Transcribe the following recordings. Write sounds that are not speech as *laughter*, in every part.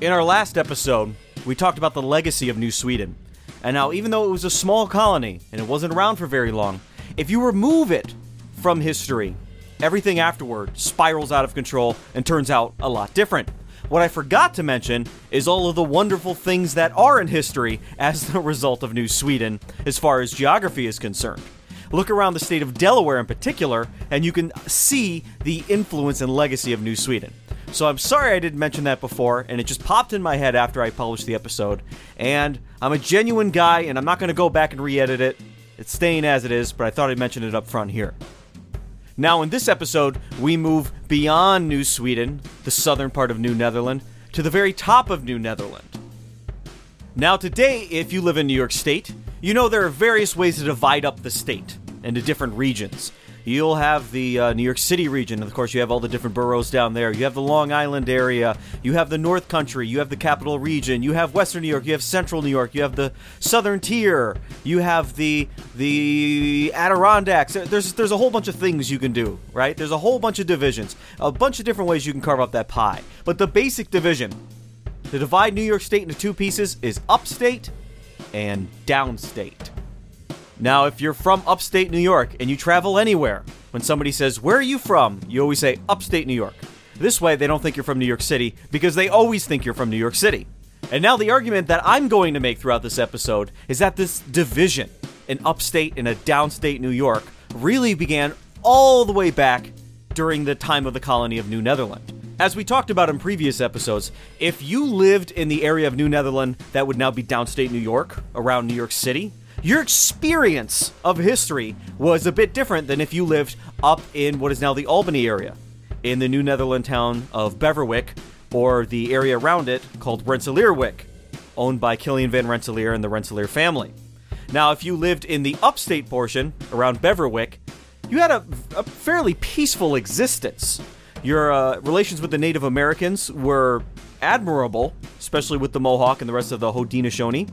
In our last episode, we talked about the legacy of New Sweden. And now, even though it was a small colony and it wasn't around for very long, if you remove it from history, everything afterward spirals out of control and turns out a lot different. What I forgot to mention is all of the wonderful things that are in history as the result of New Sweden, as far as geography is concerned. Look around the state of Delaware in particular, and you can see the influence and legacy of New Sweden. So I'm sorry I didn't mention that before, and it just popped in my head after I published the episode. And I'm a genuine guy, and I'm not going to go back and re edit it. It's staying as it is, but I thought I'd mention it up front here. Now, in this episode, we move beyond New Sweden, the southern part of New Netherland, to the very top of New Netherland. Now, today, if you live in New York State, you know there are various ways to divide up the state into different regions. You'll have the uh, New York City region. Of course, you have all the different boroughs down there. You have the Long Island area. You have the North Country. You have the Capital Region. You have Western New York. You have Central New York. You have the Southern Tier. You have the the Adirondacks. There's there's a whole bunch of things you can do. Right? There's a whole bunch of divisions. A bunch of different ways you can carve up that pie. But the basic division to divide New York State into two pieces is upstate and downstate. Now, if you're from upstate New York and you travel anywhere, when somebody says, Where are you from? you always say, Upstate New York. This way, they don't think you're from New York City because they always think you're from New York City. And now, the argument that I'm going to make throughout this episode is that this division, an upstate and a downstate New York, really began all the way back during the time of the colony of New Netherland. As we talked about in previous episodes, if you lived in the area of New Netherland that would now be downstate New York, around New York City, your experience of history was a bit different than if you lived up in what is now the Albany area, in the New Netherland town of Beverwyck, or the area around it called Rensselaerwyck, owned by Killian Van Rensselaer and the Rensselaer family. Now, if you lived in the upstate portion around Beverwyck, you had a, a fairly peaceful existence. Your uh, relations with the Native Americans were admirable, especially with the Mohawk and the rest of the Haudenosaunee.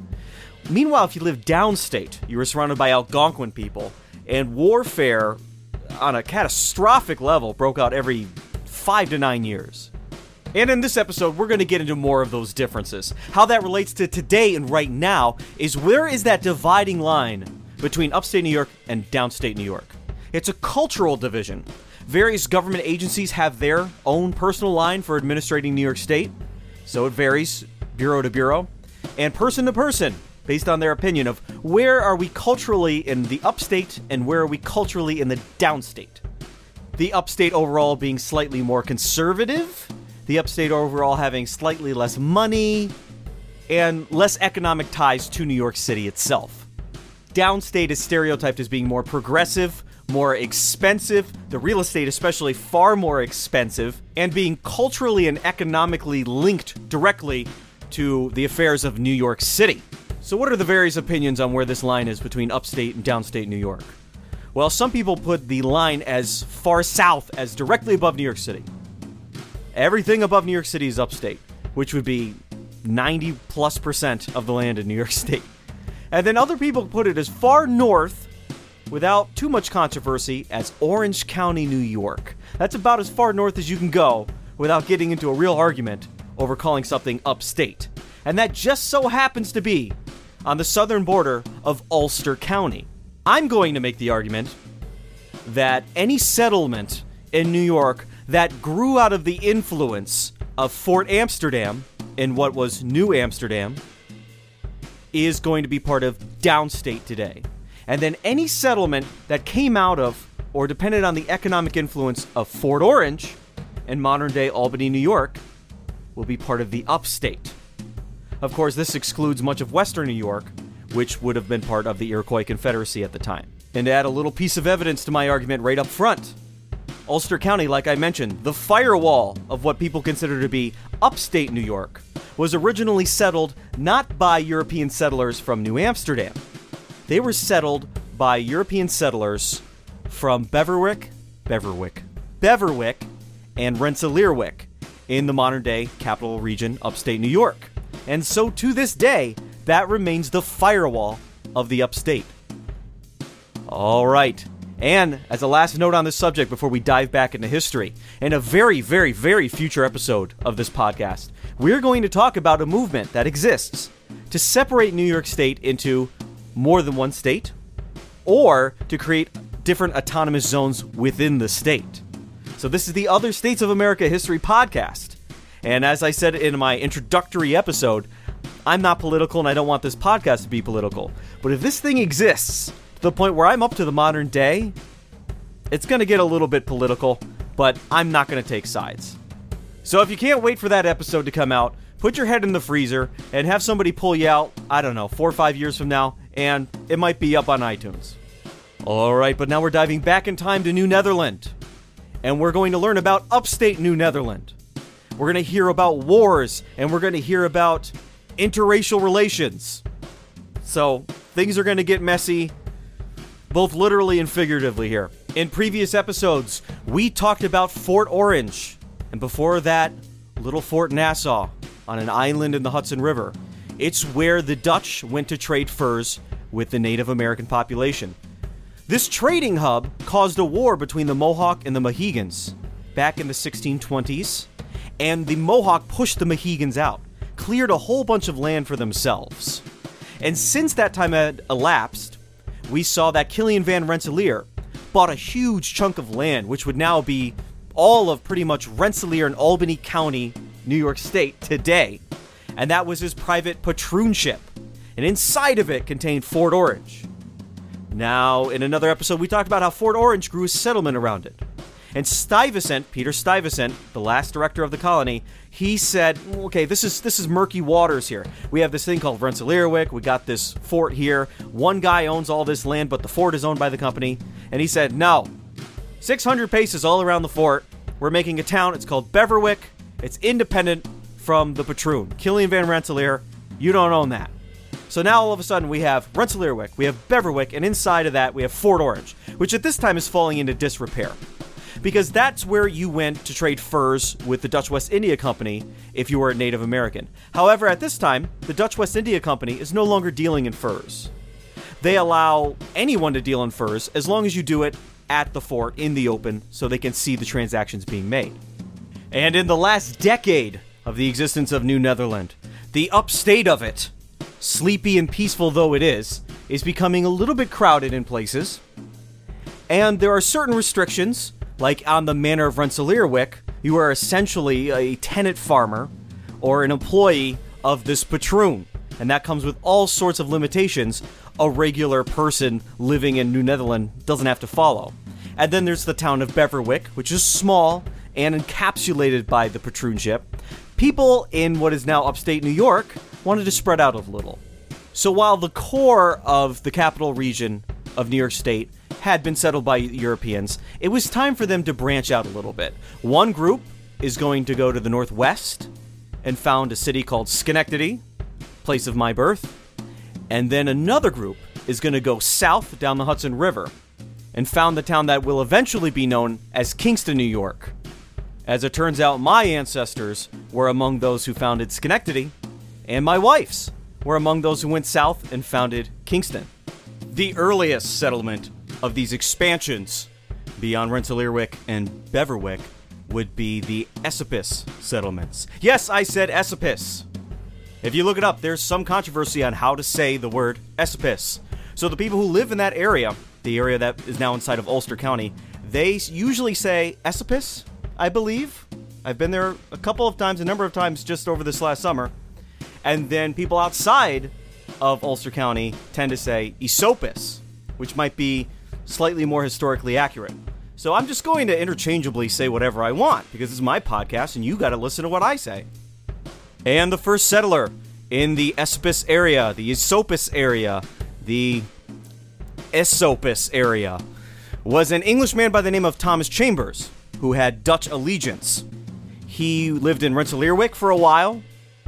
Meanwhile, if you lived downstate, you were surrounded by Algonquin people, and warfare on a catastrophic level broke out every five to nine years. And in this episode, we're going to get into more of those differences. How that relates to today and right now is where is that dividing line between upstate New York and downstate New York? It's a cultural division. Various government agencies have their own personal line for administrating New York State, so it varies bureau to bureau. And person to person, based on their opinion of where are we culturally in the upstate and where are we culturally in the downstate. The upstate overall being slightly more conservative, the upstate overall having slightly less money, and less economic ties to New York City itself. Downstate is stereotyped as being more progressive, more expensive, the real estate especially far more expensive, and being culturally and economically linked directly to the affairs of New York City. So, what are the various opinions on where this line is between upstate and downstate New York? Well, some people put the line as far south as directly above New York City. Everything above New York City is upstate, which would be 90 plus percent of the land in New York *laughs* State. And then other people put it as far north, without too much controversy, as Orange County, New York. That's about as far north as you can go without getting into a real argument over calling something upstate. And that just so happens to be on the southern border of Ulster County. I'm going to make the argument that any settlement in New York that grew out of the influence of Fort Amsterdam in what was New Amsterdam is going to be part of downstate today. And then any settlement that came out of or depended on the economic influence of Fort Orange in modern day Albany, New York, will be part of the upstate. Of course, this excludes much of western New York, which would have been part of the Iroquois Confederacy at the time. And to add a little piece of evidence to my argument right up front, Ulster County, like I mentioned, the firewall of what people consider to be upstate New York, was originally settled not by European settlers from New Amsterdam. They were settled by European settlers from Beverwyck, Beverwyck, Beverwyck, and Rensselaerwyck in the modern day capital region, upstate New York. And so to this day, that remains the firewall of the upstate. All right. And as a last note on this subject before we dive back into history, in a very, very, very future episode of this podcast, we're going to talk about a movement that exists to separate New York State into more than one state or to create different autonomous zones within the state. So, this is the Other States of America History podcast. And as I said in my introductory episode, I'm not political and I don't want this podcast to be political. But if this thing exists to the point where I'm up to the modern day, it's going to get a little bit political, but I'm not going to take sides. So if you can't wait for that episode to come out, put your head in the freezer and have somebody pull you out, I don't know, four or five years from now, and it might be up on iTunes. Alright, but now we're diving back in time to New Netherland. And we're going to learn about upstate New Netherland. We're going to hear about wars, and we're going to hear about interracial relations. So, things are going to get messy, both literally and figuratively here. In previous episodes, we talked about Fort Orange, and before that, Little Fort Nassau on an island in the Hudson River. It's where the Dutch went to trade furs with the Native American population. This trading hub caused a war between the Mohawk and the Mohegans back in the 1620s, and the Mohawk pushed the Mohegans out cleared a whole bunch of land for themselves. And since that time had elapsed, we saw that Kilian Van Rensselaer bought a huge chunk of land, which would now be all of pretty much Rensselaer and Albany County, New York State today. And that was his private patroonship. And inside of it contained Fort Orange. Now, in another episode, we talked about how Fort Orange grew a settlement around it. And Stuyvesant, Peter Stuyvesant, the last director of the colony, he said, "Okay, this is this is murky waters here. We have this thing called Rensselaerwyck. We got this fort here. One guy owns all this land, but the fort is owned by the company." And he said, "No, 600 paces all around the fort. We're making a town. It's called Beverwyck. It's independent from the patroon. Kilian Van Rensselaer, you don't own that." So now all of a sudden we have Rensselaerwyck, we have Beverwyck, and inside of that we have Fort Orange, which at this time is falling into disrepair because that's where you went to trade furs with the Dutch West India Company if you were a Native American. However, at this time, the Dutch West India Company is no longer dealing in furs. They allow anyone to deal in furs as long as you do it at the fort in the open so they can see the transactions being made. And in the last decade of the existence of New Netherland, the upstate of it, sleepy and peaceful though it is, is becoming a little bit crowded in places. And there are certain restrictions like on the manor of Rensselaerwyck, you are essentially a tenant farmer or an employee of this patroon. And that comes with all sorts of limitations a regular person living in New Netherland doesn't have to follow. And then there's the town of Beverwyck, which is small and encapsulated by the patroonship. People in what is now upstate New York wanted to spread out a little. So while the core of the capital region of New York State had been settled by Europeans, it was time for them to branch out a little bit. One group is going to go to the northwest and found a city called Schenectady, place of my birth. And then another group is going to go south down the Hudson River and found the town that will eventually be known as Kingston, New York. As it turns out, my ancestors were among those who founded Schenectady, and my wife's were among those who went south and founded Kingston. The earliest settlement of these expansions beyond Rensselaerwyck and Beverwyck would be the Esopus settlements. Yes, I said Esopus. If you look it up, there's some controversy on how to say the word Esopus. So the people who live in that area, the area that is now inside of Ulster County, they usually say Esopus, I believe. I've been there a couple of times, a number of times just over this last summer. And then people outside of Ulster County tend to say Esopus, which might be slightly more historically accurate. So I'm just going to interchangeably say whatever I want because it's my podcast and you got to listen to what I say. And the first settler in the Esopus area, the Esopus area, the Esopus area, was an Englishman by the name of Thomas Chambers, who had Dutch allegiance. He lived in Rensselaerwyck for a while,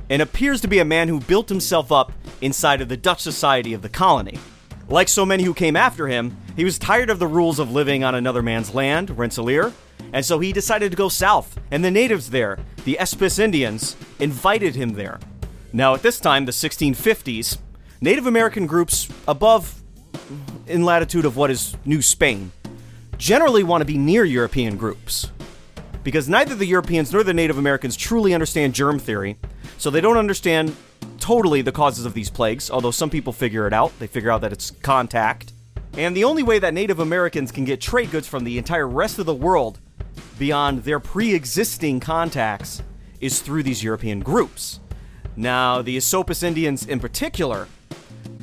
and appears to be a man who built himself up inside of the Dutch society of the colony. Like so many who came after him, he was tired of the rules of living on another man's land, Rensselaer, and so he decided to go south. And the natives there, the Espis Indians, invited him there. Now, at this time, the 1650s, Native American groups above in latitude of what is New Spain generally want to be near European groups because neither the Europeans nor the Native Americans truly understand germ theory, so they don't understand totally the causes of these plagues, although some people figure it out. They figure out that it's contact. And the only way that Native Americans can get trade goods from the entire rest of the world beyond their pre existing contacts is through these European groups. Now, the Esopus Indians in particular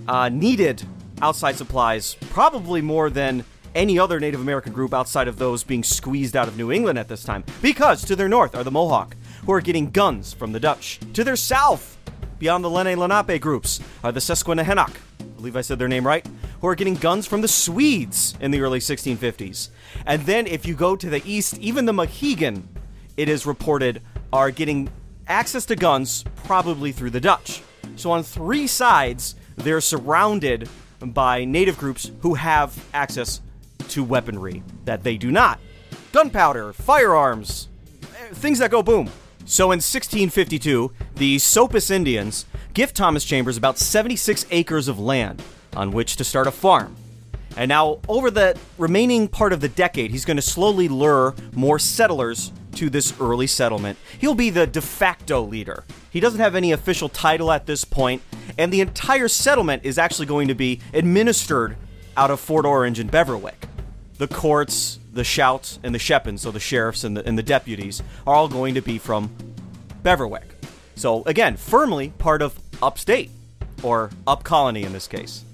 uh, needed outside supplies probably more than any other Native American group outside of those being squeezed out of New England at this time, because to their north are the Mohawk, who are getting guns from the Dutch. To their south, beyond the Lenni Lenape groups, are the Susquehannock, I believe I said their name right, who are getting guns from the Swedes in the early 1650s. And then if you go to the east, even the Mohegan, it is reported, are getting access to guns probably through the Dutch. So on three sides, they're surrounded by native groups who have access to weaponry that they do not gunpowder, firearms, eh, things that go boom. So in 1652, the Sopus Indians gift Thomas Chambers about 76 acres of land on which to start a farm. And now, over the remaining part of the decade, he's going to slowly lure more settlers to this early settlement. He'll be the de facto leader. He doesn't have any official title at this point, and the entire settlement is actually going to be administered out of Fort Orange and Beverwyck. The courts, the schouts, and the schepens, so the sheriffs and the, and the deputies, are all going to be from Beverwyck. So, again, firmly part of upstate, or up colony in this case.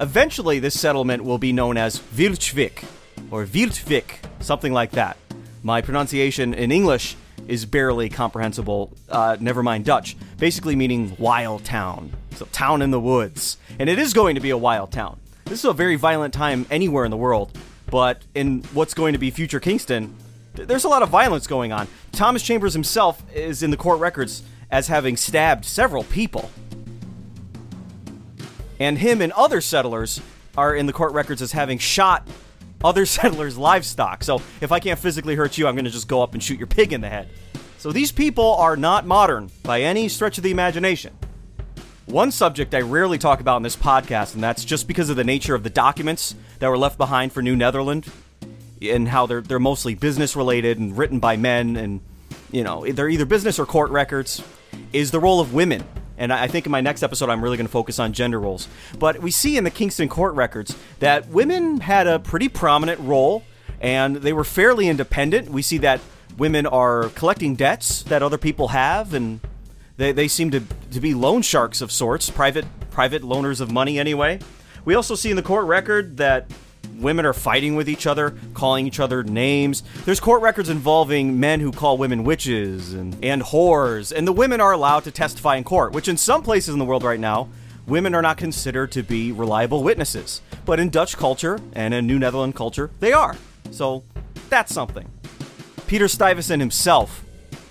Eventually, this settlement will be known as Wiltwyck, or Wiltwyck, something like that. My pronunciation in English is barely comprehensible, uh, never mind Dutch, basically meaning wild town. So, town in the woods. And it is going to be a wild town. This is a very violent time anywhere in the world, but in what's going to be future Kingston, th- there's a lot of violence going on. Thomas Chambers himself is in the court records as having stabbed several people. And him and other settlers are in the court records as having shot other *laughs* settlers' livestock. So if I can't physically hurt you, I'm going to just go up and shoot your pig in the head. So these people are not modern by any stretch of the imagination. One subject I rarely talk about in this podcast, and that's just because of the nature of the documents that were left behind for New Netherland and how they're they're mostly business related and written by men and you know, they're either business or court records, is the role of women and I think in my next episode, I'm really going to focus on gender roles. But we see in the Kingston court records that women had a pretty prominent role and they were fairly independent. We see that women are collecting debts that other people have and they, they seem to, to be loan sharks of sorts, private private loaners of money anyway. We also see in the court record that women are fighting with each other, calling each other names. There's court records involving men who call women witches and, and whores, and the women are allowed to testify in court, which in some places in the world right now, women are not considered to be reliable witnesses. But in Dutch culture and in New Netherland culture, they are. So that's something. Peter Stuyvesant himself,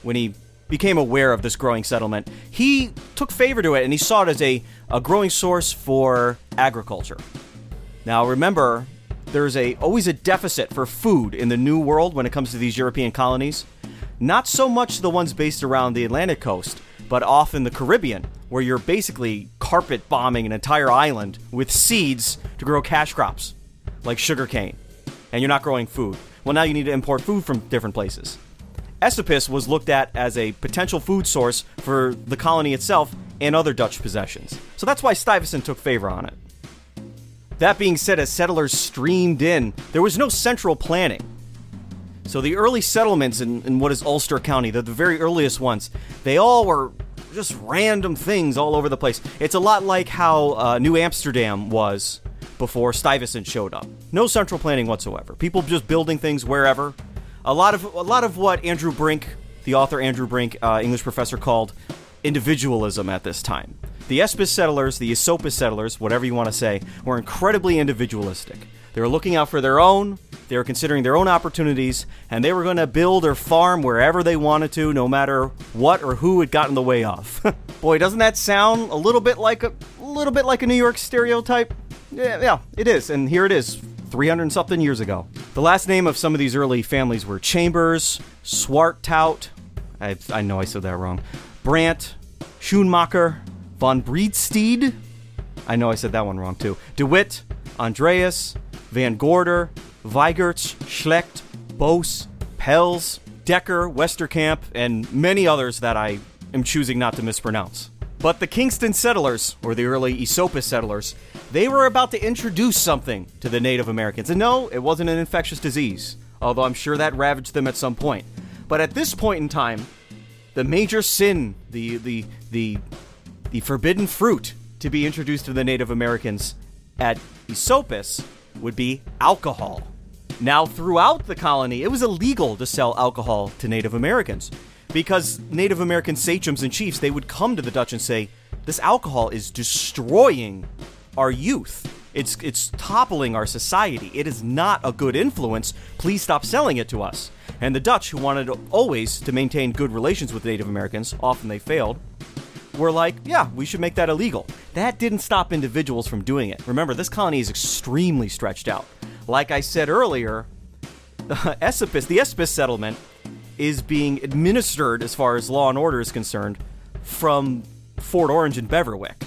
when he became aware of this growing settlement, he took favor to it and he saw it as a, a growing source for agriculture. Now remember, there's a always a deficit for food in the new world when it comes to these European colonies. Not so much the ones based around the Atlantic coast, but off in the Caribbean, where you're basically carpet bombing an entire island with seeds to grow cash crops, like sugarcane, and you're not growing food. Well, now you need to import food from different places. Esopus was looked at as a potential food source for the colony itself and other Dutch possessions. So that's why Stuyvesant took favor on it. That being said, as settlers streamed in, there was no central planning. So the early settlements in, in what is Ulster County, the, the very earliest ones, they all were just random things all over the place. It's a lot like how uh, New Amsterdam was before Stuyvesant showed up. No central planning whatsoever. People just building things wherever. A lot of a lot of what Andrew Brink, the author Andrew Brink, uh, English professor, called individualism at this time. The Espis settlers, the Esopus settlers, whatever you want to say, were incredibly individualistic. They were looking out for their own, they were considering their own opportunities, and they were going to build or farm wherever they wanted to, no matter what or who it got in the way of. *laughs* Boy, doesn't that sound a little bit like a, a little bit like a New York stereotype? Yeah, yeah, it is, and here it is, 300 something years ago. The last name of some of these early families were Chambers, Swartout, I, I know I said that wrong, Brant, Schoenmaker, von Breedsteed. I know I said that one wrong too. DeWitt, Andreas, Van Gorder, Weigerts, Schlecht, Bose, Pels. Decker, Westerkamp, and many others that I am choosing not to mispronounce. But the Kingston settlers, or the early Esopus settlers, they were about to introduce something to the Native Americans. And no, it wasn't an infectious disease, although I'm sure that ravaged them at some point. But at this point in time, the major sin, the the the the forbidden fruit to be introduced to the Native Americans at Esopus would be alcohol. Now, throughout the colony, it was illegal to sell alcohol to Native Americans because Native American sachems and chiefs they would come to the Dutch and say, "This alcohol is destroying our youth. It's it's toppling our society. It is not a good influence. Please stop selling it to us." And the Dutch, who wanted always to maintain good relations with Native Americans, often they failed, were like, yeah, we should make that illegal. That didn't stop individuals from doing it. Remember, this colony is extremely stretched out. Like I said earlier, *laughs* Esopus, the Esopus settlement, is being administered, as far as law and order is concerned, from Fort Orange and Beverwyck,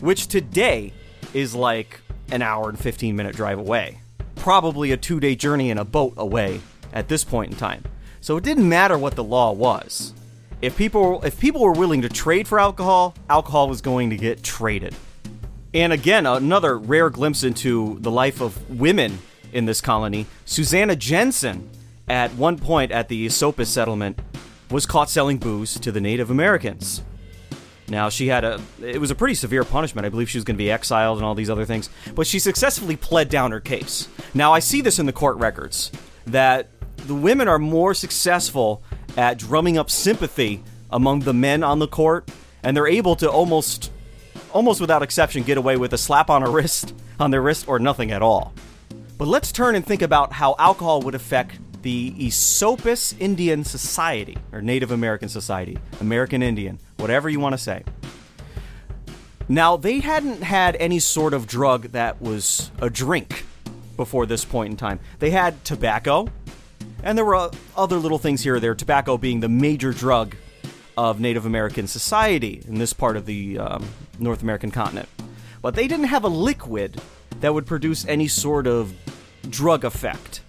which today is like an hour and 15 minute drive away. Probably a two day journey in a boat away at this point in time. So it didn't matter what the law was. If people if people were willing to trade for alcohol, alcohol was going to get traded. And again, another rare glimpse into the life of women in this colony. Susanna Jensen, at one point at the Esopus settlement, was caught selling booze to the Native Americans. Now she had a it was a pretty severe punishment. I believe she was going to be exiled and all these other things, but she successfully pled down her case. Now I see this in the court records that the women are more successful at drumming up sympathy among the men on the court, and they're able to almost, almost without exception, get away with a slap on a wrist, on their wrist, or nothing at all. But let's turn and think about how alcohol would affect the Esopus Indian Society, or Native American Society, American Indian, whatever you want to say. Now, they hadn't had any sort of drug that was a drink before this point in time. They had tobacco, and there were uh, other little things here or there, tobacco being the major drug of Native American society in this part of the um, North American continent. But they didn't have a liquid that would produce any sort of drug effect.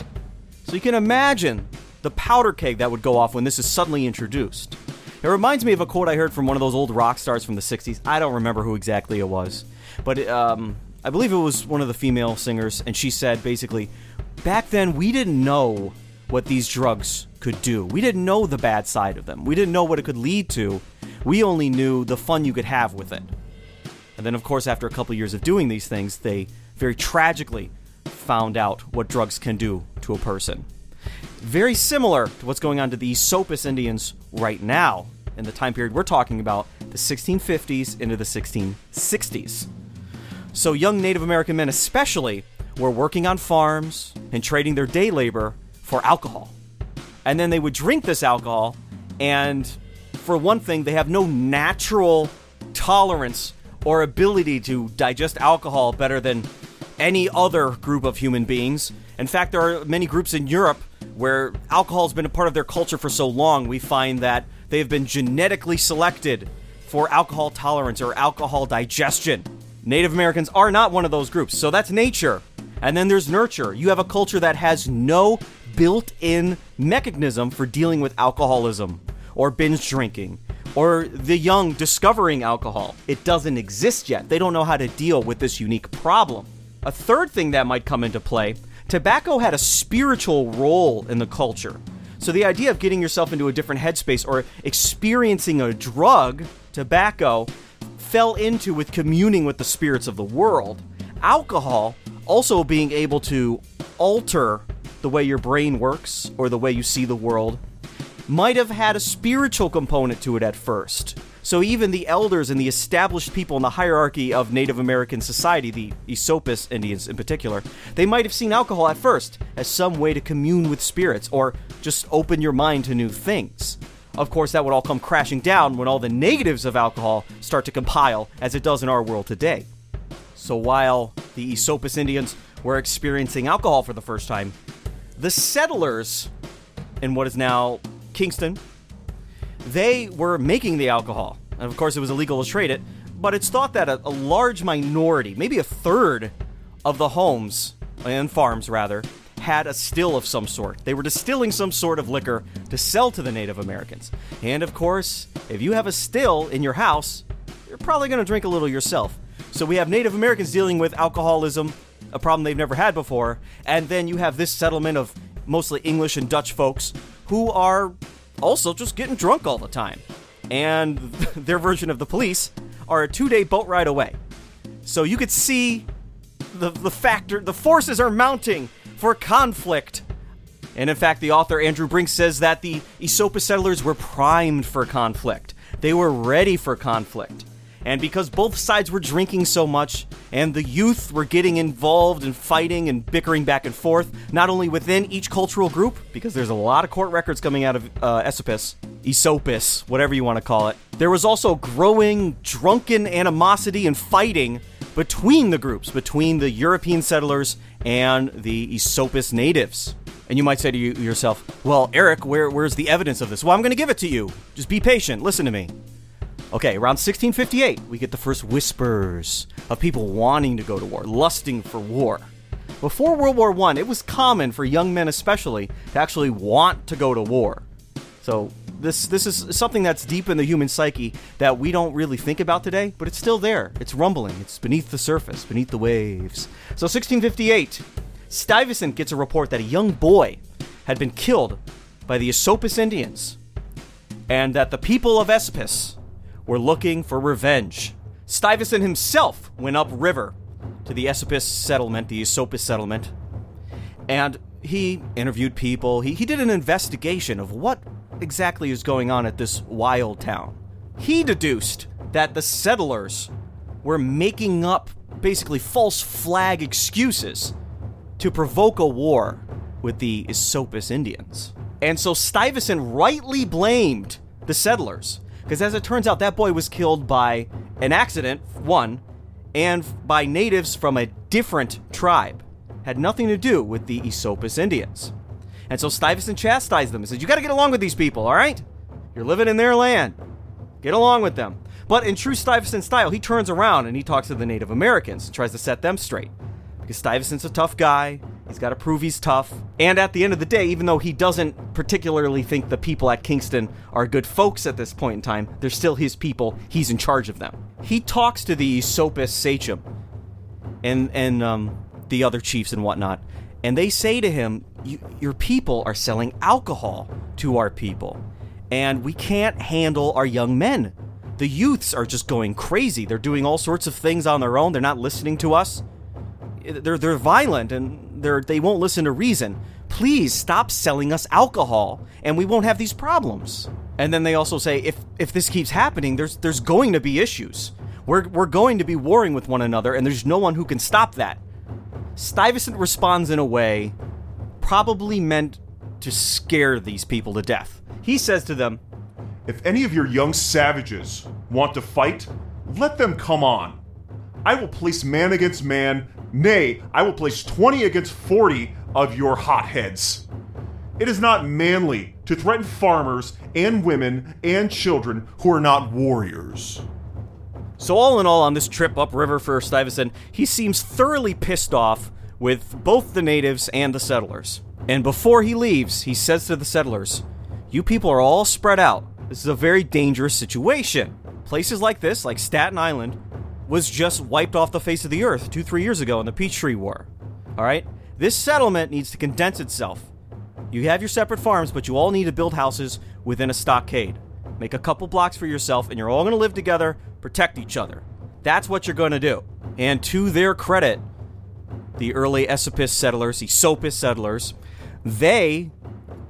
So you can imagine the powder keg that would go off when this is suddenly introduced. It reminds me of a quote I heard from one of those old rock stars from the 60s. I don't remember who exactly it was. But um, I believe it was one of the female singers, and she said basically, back then we didn't know what these drugs could do. We didn't know the bad side of them. We didn't know what it could lead to. We only knew the fun you could have with it. And then, of course, after a couple years of doing these things, they very tragically found out what drugs can do to a person. Very similar to what's going on to the Esopus Indians right now, in the time period we're talking about, the 1650s into the 1660s. So, young Native American men, especially, were working on farms and trading their day labor for alcohol. And then they would drink this alcohol, and for one thing, they have no natural tolerance or ability to digest alcohol better than any other group of human beings. In fact, there are many groups in Europe where alcohol has been a part of their culture for so long, we find that they have been genetically selected for alcohol tolerance or alcohol digestion. Native Americans are not one of those groups, so that's nature. And then there's nurture. You have a culture that has no built in mechanism for dealing with alcoholism or binge drinking or the young discovering alcohol. It doesn't exist yet. They don't know how to deal with this unique problem. A third thing that might come into play tobacco had a spiritual role in the culture. So the idea of getting yourself into a different headspace or experiencing a drug, tobacco, fell into with communing with the spirits of the world. Alcohol also being able to alter the way your brain works or the way you see the world might have had a spiritual component to it at first. So even the elders and the established people in the hierarchy of Native American society, the Esopus Indians in particular, they might have seen alcohol at first as some way to commune with spirits or just open your mind to new things. Of course, that would all come crashing down when all the negatives of alcohol start to compile, as it does in our world today. So while the Esopus Indians were experiencing alcohol for the first time, the settlers in what is now Kingston, they were making the alcohol. And of course, it was illegal to trade it, but it's thought that a, a large minority, maybe a third of the homes and farms rather, had a still of some sort. They were distilling some sort of liquor to sell to the Native Americans. And of course, if you have a still in your house, you're probably going to drink a little yourself. So we have Native Americans dealing with alcoholism, a problem they've never had before, and then you have this settlement of mostly English and Dutch folks who are also just getting drunk all the time. And *laughs* their version of the police are a two day boat ride away. So you could see the, the factor, the forces are mounting for conflict. And in fact, the author Andrew Brink says that the Esopus settlers were primed for conflict. They were ready for conflict. And because both sides were drinking so much, and the youth were getting involved and fighting and bickering back and forth, not only within each cultural group, because there's a lot of court records coming out of uh, Esopus, Esopus, whatever you want to call it, there was also growing drunken animosity and fighting between the groups, between the European settlers and the Esopus natives. And you might say to you, yourself, well, Eric, where, where's the evidence of this? Well, I'm going to give it to you. Just be patient. Listen to me. Okay, around 1658, we get the first whispers of people wanting to go to war, lusting for war. Before World War I, it was common for young men especially to actually want to go to war. So this this is something that's deep in the human psyche that we don't really think about today, but it's still there. It's rumbling. It's beneath the surface, beneath the waves. So 1658, Stuyvesant gets a report that a young boy had been killed by the Esopus Indians, and that the people of Esopus were looking for revenge. Stuyvesant himself went upriver to the Esopus settlement, the Esopus settlement, and he interviewed people. He, he did an investigation of what exactly is going on at this wild town. He deduced that the settlers were making up basically false flag excuses to provoke a war with the Esopus Indians. And so Stuyvesant rightly blamed the settlers because as it turns out, that boy was killed by an accident, one, and by natives from a different tribe. Had nothing to do with the Esopus Indians. And so Stuyvesant chastised them and said, You got to get along with these people, all right? You're living in their land. Get along with them. But in true Stuyvesant style, he turns around and he talks to the Native Americans and tries to set them straight. Because Stuyvesant's a tough guy. He's got to prove he's tough. And at the end of the day, even though he doesn't particularly think the people at Kingston are good folks at this point in time, they're still his people. He's in charge of them. He talks to the Esopus sachem and and um, the other chiefs and whatnot, and they say to him, "Your people are selling alcohol to our people, and we can't handle our young men. The youths are just going crazy. They're doing all sorts of things on their own. They're not listening to us. They're they're violent and they're they won't listen to reason. Please stop selling us alcohol, and we won't have these problems." And then they also say, "If if this keeps happening, there's there's going to be issues." We're, we're going to be warring with one another, and there's no one who can stop that. Stuyvesant responds in a way probably meant to scare these people to death. He says to them, If any of your young savages want to fight, let them come on. I will place man against man, nay, I will place 20 against 40 of your hotheads. It is not manly to threaten farmers and women and children who are not warriors. So, all in all, on this trip upriver for Stuyvesant, he seems thoroughly pissed off with both the natives and the settlers. And before he leaves, he says to the settlers, You people are all spread out. This is a very dangerous situation. Places like this, like Staten Island, was just wiped off the face of the earth two, three years ago in the Peachtree War. All right? This settlement needs to condense itself. You have your separate farms, but you all need to build houses within a stockade. Make a couple blocks for yourself, and you're all going to live together, protect each other. That's what you're going to do. And to their credit, the early Esopus settlers, Esopus settlers, they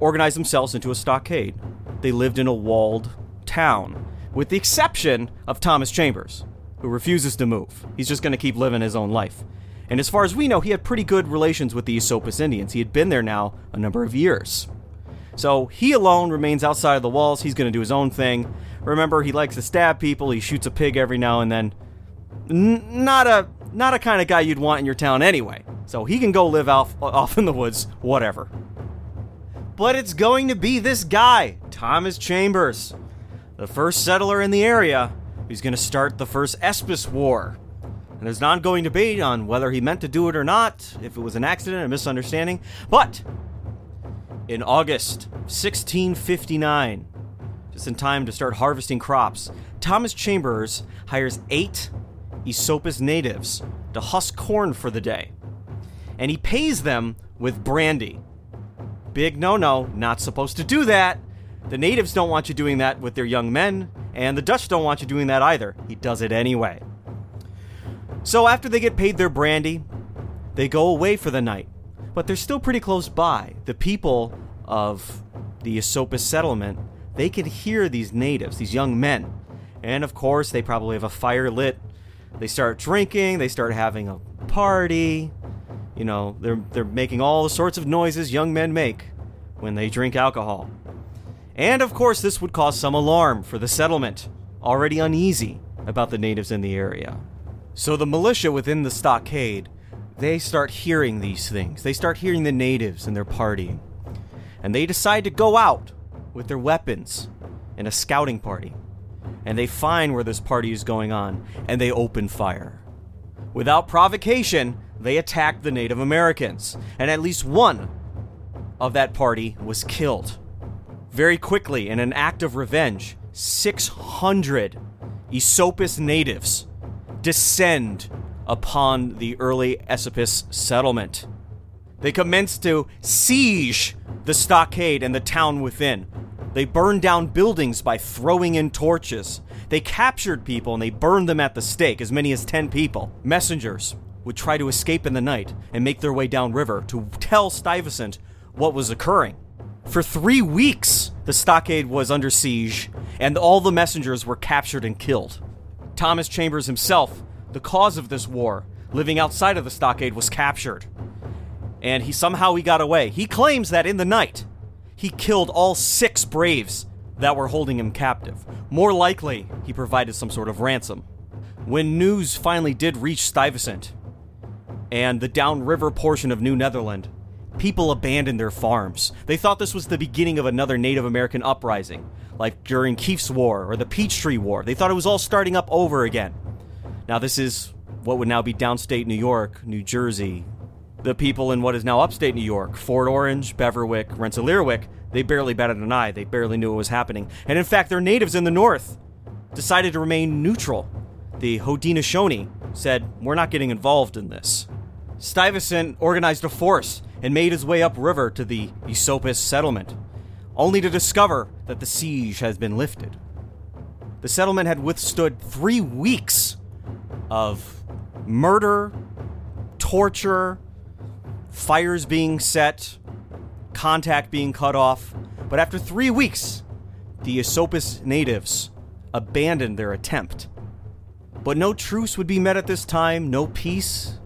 organized themselves into a stockade. They lived in a walled town, with the exception of Thomas Chambers, who refuses to move. He's just going to keep living his own life. And as far as we know, he had pretty good relations with the Esopus Indians. He had been there now a number of years. So he alone remains outside of the walls. He's going to do his own thing. Remember, he likes to stab people. He shoots a pig every now and then. N- not a not a kind of guy you'd want in your town anyway. So he can go live off off in the woods, whatever. But it's going to be this guy, Thomas Chambers, the first settler in the area, who's going to start the first Esopus War. And there's an ongoing debate on whether he meant to do it or not, if it was an accident, a misunderstanding. But in August 1659, just in time to start harvesting crops, Thomas Chambers hires eight Esopus natives to husk corn for the day. And he pays them with brandy. Big no no, not supposed to do that. The natives don't want you doing that with their young men, and the Dutch don't want you doing that either. He does it anyway. So after they get paid their brandy, they go away for the night. But they're still pretty close by. The people of the Esopus settlement, they can hear these natives, these young men. And of course, they probably have a fire lit. They start drinking, they start having a party. You know, they're they're making all the sorts of noises young men make when they drink alcohol. And of course, this would cause some alarm for the settlement, already uneasy about the natives in the area. So the militia within the stockade, they start hearing these things. They start hearing the natives and their partying. And they decide to go out with their weapons in a scouting party. And they find where this party is going on, and they open fire. Without provocation, they attacked the Native Americans, and at least one of that party was killed. Very quickly, in an act of revenge, 600 Esopus natives descend upon the early Esopus settlement. They commence to siege the stockade and the town within. They burned down buildings by throwing in torches. They captured people and they burned them at the stake, as many as 10 people. Messengers would try to escape in the night and make their way downriver to tell Stuyvesant what was occurring. For three weeks, the stockade was under siege, and all the messengers were captured and killed. Thomas Chambers himself, the cause of this war, living outside of the stockade, was captured. And he somehow he got away. He claims that in the night, he killed all six braves that were holding him captive. More likely, he provided some sort of ransom. When news finally did reach Stuyvesant and the downriver portion of New Netherland, people abandoned their farms. They thought this was the beginning of another Native American uprising, like during Kieft's War or the Peachtree War. They thought it was all starting up over again. Now, this is what would now be downstate New York, New Jersey. The people in what is now upstate New York, Fort Orange, Beverwyck, Rensselaerwyck, they barely batted an eye. They barely knew what was happening. And in fact, their natives in the north decided to remain neutral. The Haudenosaunee said, We're not getting involved in this. Stuyvesant organized a force and made his way upriver to the Esopus settlement, only to discover that the siege has been lifted. The settlement had withstood three weeks of murder, torture, fires being set, contact being cut off. But after three weeks, the Esopus natives abandoned their attempt. But no truce would be met at this time, no peace.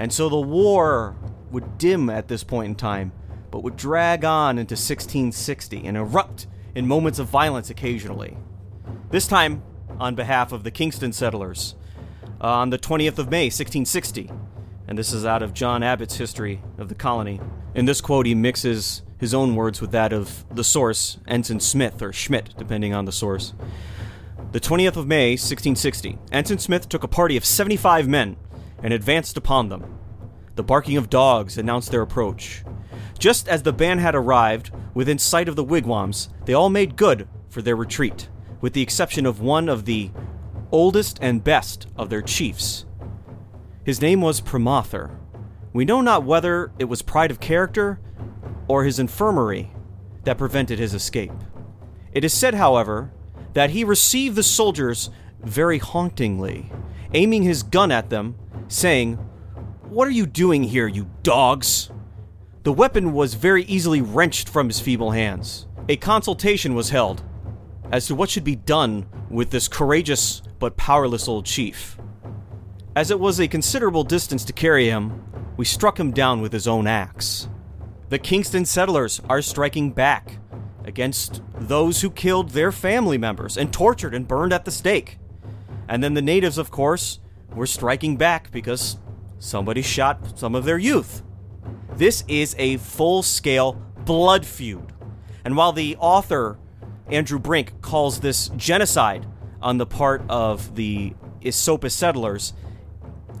And so the war would dim at this point in time, but would drag on into 1660 and erupt in moments of violence occasionally. This time, on behalf of the Kingston settlers, uh, on the 20th of May, 1660. And this is out of John Abbott's history of the colony. In this quote, he mixes his own words with that of the source, Ensign Smith or Schmidt, depending on the source. The 20th of May, 1660, Ensign Smith took a party of 75 men and advanced upon them. The barking of dogs announced their approach. Just as the band had arrived within sight of the wigwams, they all made good for their retreat, with the exception of one of the oldest and best of their chiefs. His name was Promother. We know not whether it was pride of character or his infirmary that prevented his escape. It is said, however, that he received the soldiers very hauntingly, aiming his gun at them, saying, What are you doing here, you dogs? The weapon was very easily wrenched from his feeble hands. A consultation was held as to what should be done with this courageous but powerless old chief. As it was a considerable distance to carry him, we struck him down with his own axe. The Kingston settlers are striking back against those who killed their family members and tortured and burned at the stake. And then the natives, of course, were striking back because somebody shot some of their youth. This is a full scale blood feud. And while the author, Andrew Brink, calls this genocide on the part of the Esopus settlers,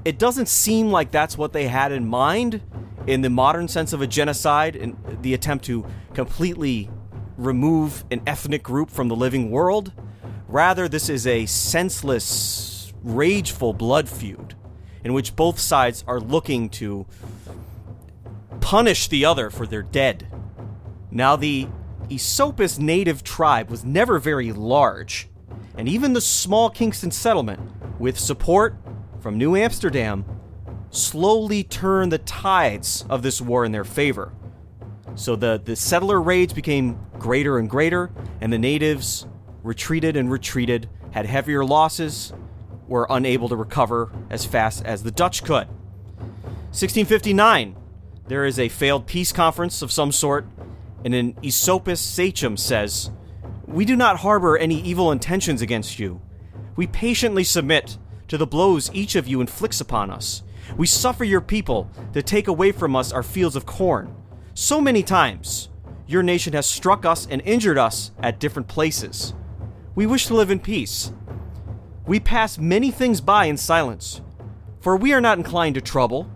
it doesn't seem like that's what they had in mind in the modern sense of a genocide and the attempt to completely remove an ethnic group from the living world. Rather, this is a senseless, rageful blood feud in which both sides are looking to punish the other for their dead. Now, the Esopus native tribe was never very large, and even the small Kingston settlement, with support from New Amsterdam, slowly turned the tides of this war in their favor. So the, the settler raids became greater and greater, and the natives retreated and retreated, had heavier losses, were unable to recover as fast as the Dutch could. 1659, there is a failed peace conference of some sort, and an Esopus sachem says, We do not harbor any evil intentions against you. We patiently submit to the blows each of you inflicts upon us. We suffer your people to take away from us our fields of corn. So many times, your nation has struck us and injured us at different places. We wish to live in peace. We pass many things by in silence, for we are not inclined to trouble.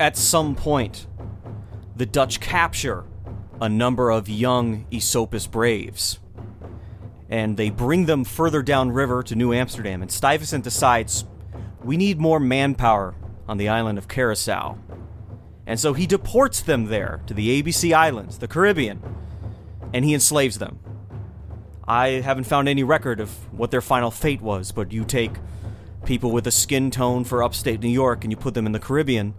At some point, the Dutch capture a number of young Esopus braves, and they bring them further downriver to New Amsterdam. And Stuyvesant decides we need more manpower on the island of Curacao. And so he deports them there to the ABC Islands, the Caribbean, and he enslaves them. I haven't found any record of what their final fate was, but you take people with a skin tone for upstate New York and you put them in the Caribbean,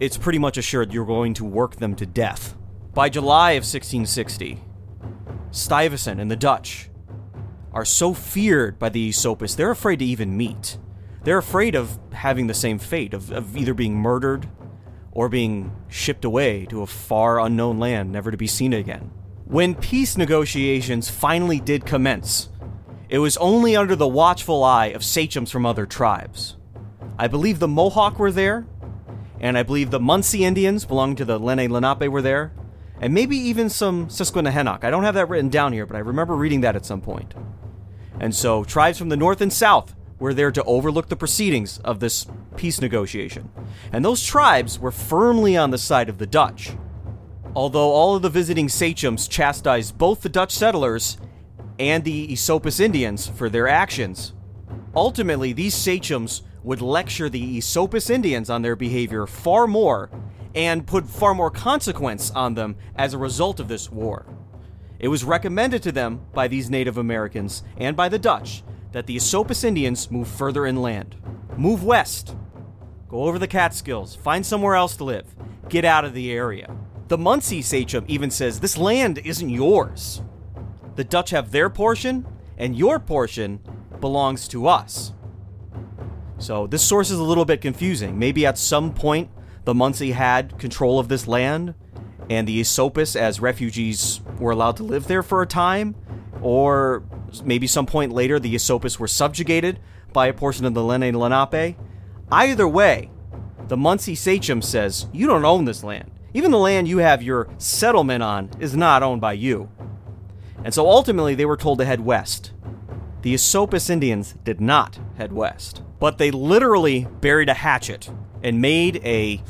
it's pretty much assured you're going to work them to death. By July of 1660, Stuyvesant and the Dutch are so feared by the Esopus, they're afraid to even meet. They're afraid of having the same fate, of, of either being murdered or being shipped away to a far unknown land, never to be seen again. When peace negotiations finally did commence, it was only under the watchful eye of sachems from other tribes. I believe the Mohawk were there, and I believe the Munsee Indians belonging to the Lenni Lenape were there, and maybe even some Susquehannock. I don't have that written down here, but I remember reading that at some point. And so, tribes from the north and south were there to overlook the proceedings of this peace negotiation. And those tribes were firmly on the side of the Dutch. Although all of the visiting sachems chastised both the Dutch settlers and the Esopus Indians for their actions, ultimately these sachems would lecture the Esopus Indians on their behavior far more and put far more consequence on them as a result of this war. It was recommended to them by these Native Americans and by the Dutch that the Esopus Indians move further inland. Move west. Go over the Catskills. Find somewhere else to live. Get out of the area. The Munsee sachem even says this land isn't yours. The Dutch have their portion, and your portion belongs to us. So this source is a little bit confusing. Maybe at some point the Munsee had control of this land, and the Esopus, as refugees, were allowed to live there for a time, or maybe some point later the Esopus were subjugated by a portion of the Lenni Lenape. Either way, the Munsee sachem says, You don't own this land. Even the land you have your settlement on is not owned by you. And so ultimately they were told to head west. The Esopus Indians did not head west, but they literally buried a hatchet and made a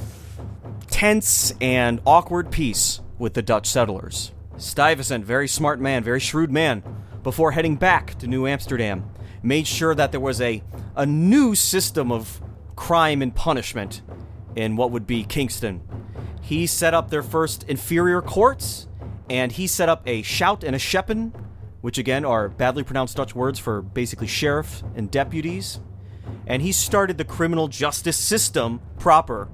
tense and awkward peace with the Dutch settlers. Stuyvesant, very smart man, very shrewd man, before heading back to New Amsterdam, made sure that there was a, a new system of crime and punishment in what would be Kingston. He set up their first inferior courts, and he set up a schout and a schepen, which again are badly pronounced Dutch words for basically sheriff and deputies. And he started the criminal justice system proper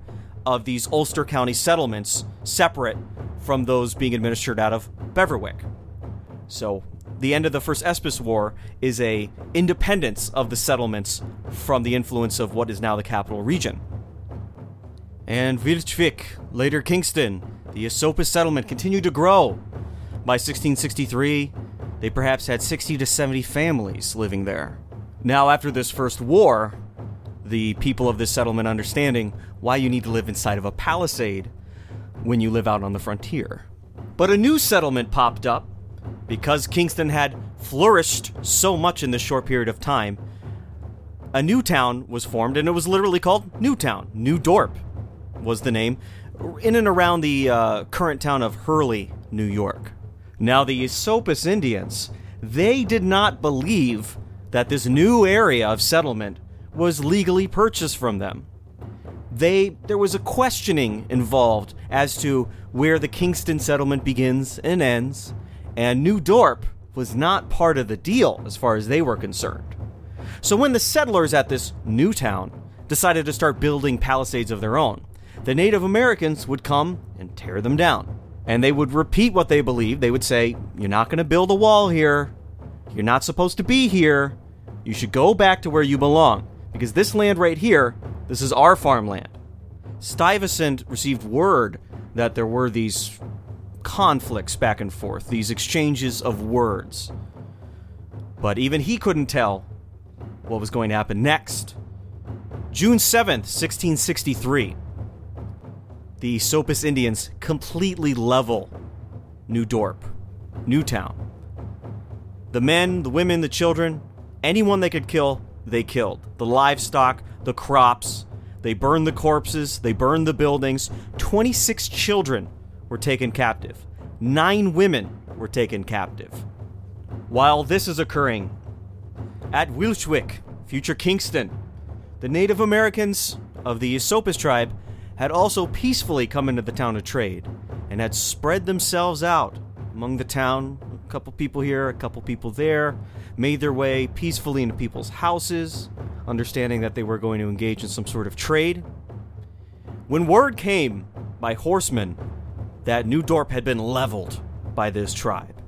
of these Ulster County settlements, separate from those being administered out of Beverwyck. So the end of the First Esopus War is a independence of the settlements from the influence of what is now the capital region. And Wiltwyck, later Kingston, the Esopus settlement continued to grow. By 1663, they perhaps had 60 to 70 families living there. Now, after this first war, the people of this settlement understanding why you need to live inside of a palisade when you live out on the frontier. But a new settlement popped up because Kingston had flourished so much in this short period of time, a new town was formed, and it was literally called Newtown. New Dorp was the name, in and around the uh, current town of Hurley, New York. Now, the Esopus Indians, they did not believe that this new area of settlement was legally purchased from them. They there was a questioning involved as to where the Kingston settlement begins and ends, and New Dorp was not part of the deal as far as they were concerned. So when the settlers at this new town decided to start building palisades of their own, the Native Americans would come and tear them down. And they would repeat what they believed. They would say, You're not going to build a wall here. You're not supposed to be here. You should go back to where you belong. Because this land right here, this is our farmland. Stuyvesant received word that there were these conflicts back and forth, these exchanges of words. But even he couldn't tell what was going to happen next. June 7th, 1663. The Esopus Indians completely level New Dorp, Newtown. The men, the women, the children, anyone they could kill, they killed. The livestock, the crops, they burned the corpses, they burned the buildings. 26 children were taken captive, nine women were taken captive. While this is occurring, at Wiltwyck, future Kingston, the Native Americans of the Esopus tribe had also peacefully come into the town to trade and had spread themselves out among the town. A couple people here, a couple people there, made their way peacefully into people's houses, understanding that they were going to engage in some sort of trade. When word came by horsemen that New Dorp had been leveled by this tribe,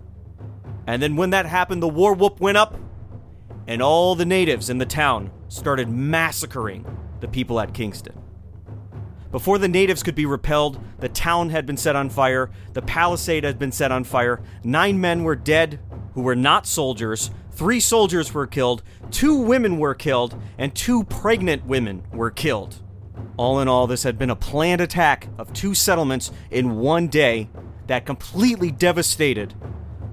and then when that happened, the war whoop went up, and all the natives in the town started massacring the people at Kingston. Before the natives could be repelled, the town had been set on fire, the palisade had been set on fire, nine men were dead who were not soldiers, three soldiers were killed, two women were killed, and two pregnant women were killed. All in all, this had been a planned attack of two settlements in one day that completely devastated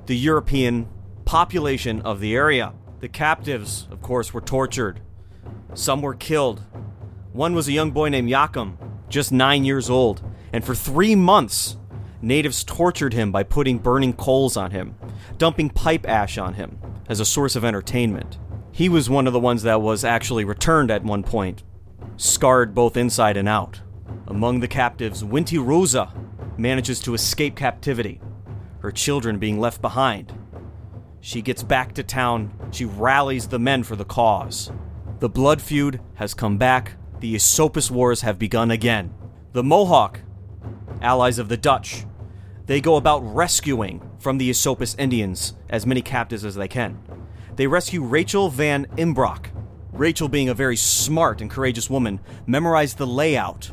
the European population of the area. The captives, of course, were tortured. Some were killed. One was a young boy named Yakum, just nine years old, and for three months, natives tortured him by putting burning coals on him, dumping pipe ash on him as a source of entertainment. He was one of the ones that was actually returned at one point, scarred both inside and out. Among the captives, Winty Rosa manages to escape captivity, her children being left behind. She gets back to town, she rallies the men for the cause. The blood feud has come back, the Esopus Wars have begun again. The Mohawk, allies of the Dutch, they go about rescuing from the Esopus Indians as many captives as they can. They rescue Rachel Van Imbrock. Rachel, being a very smart and courageous woman, memorized the layout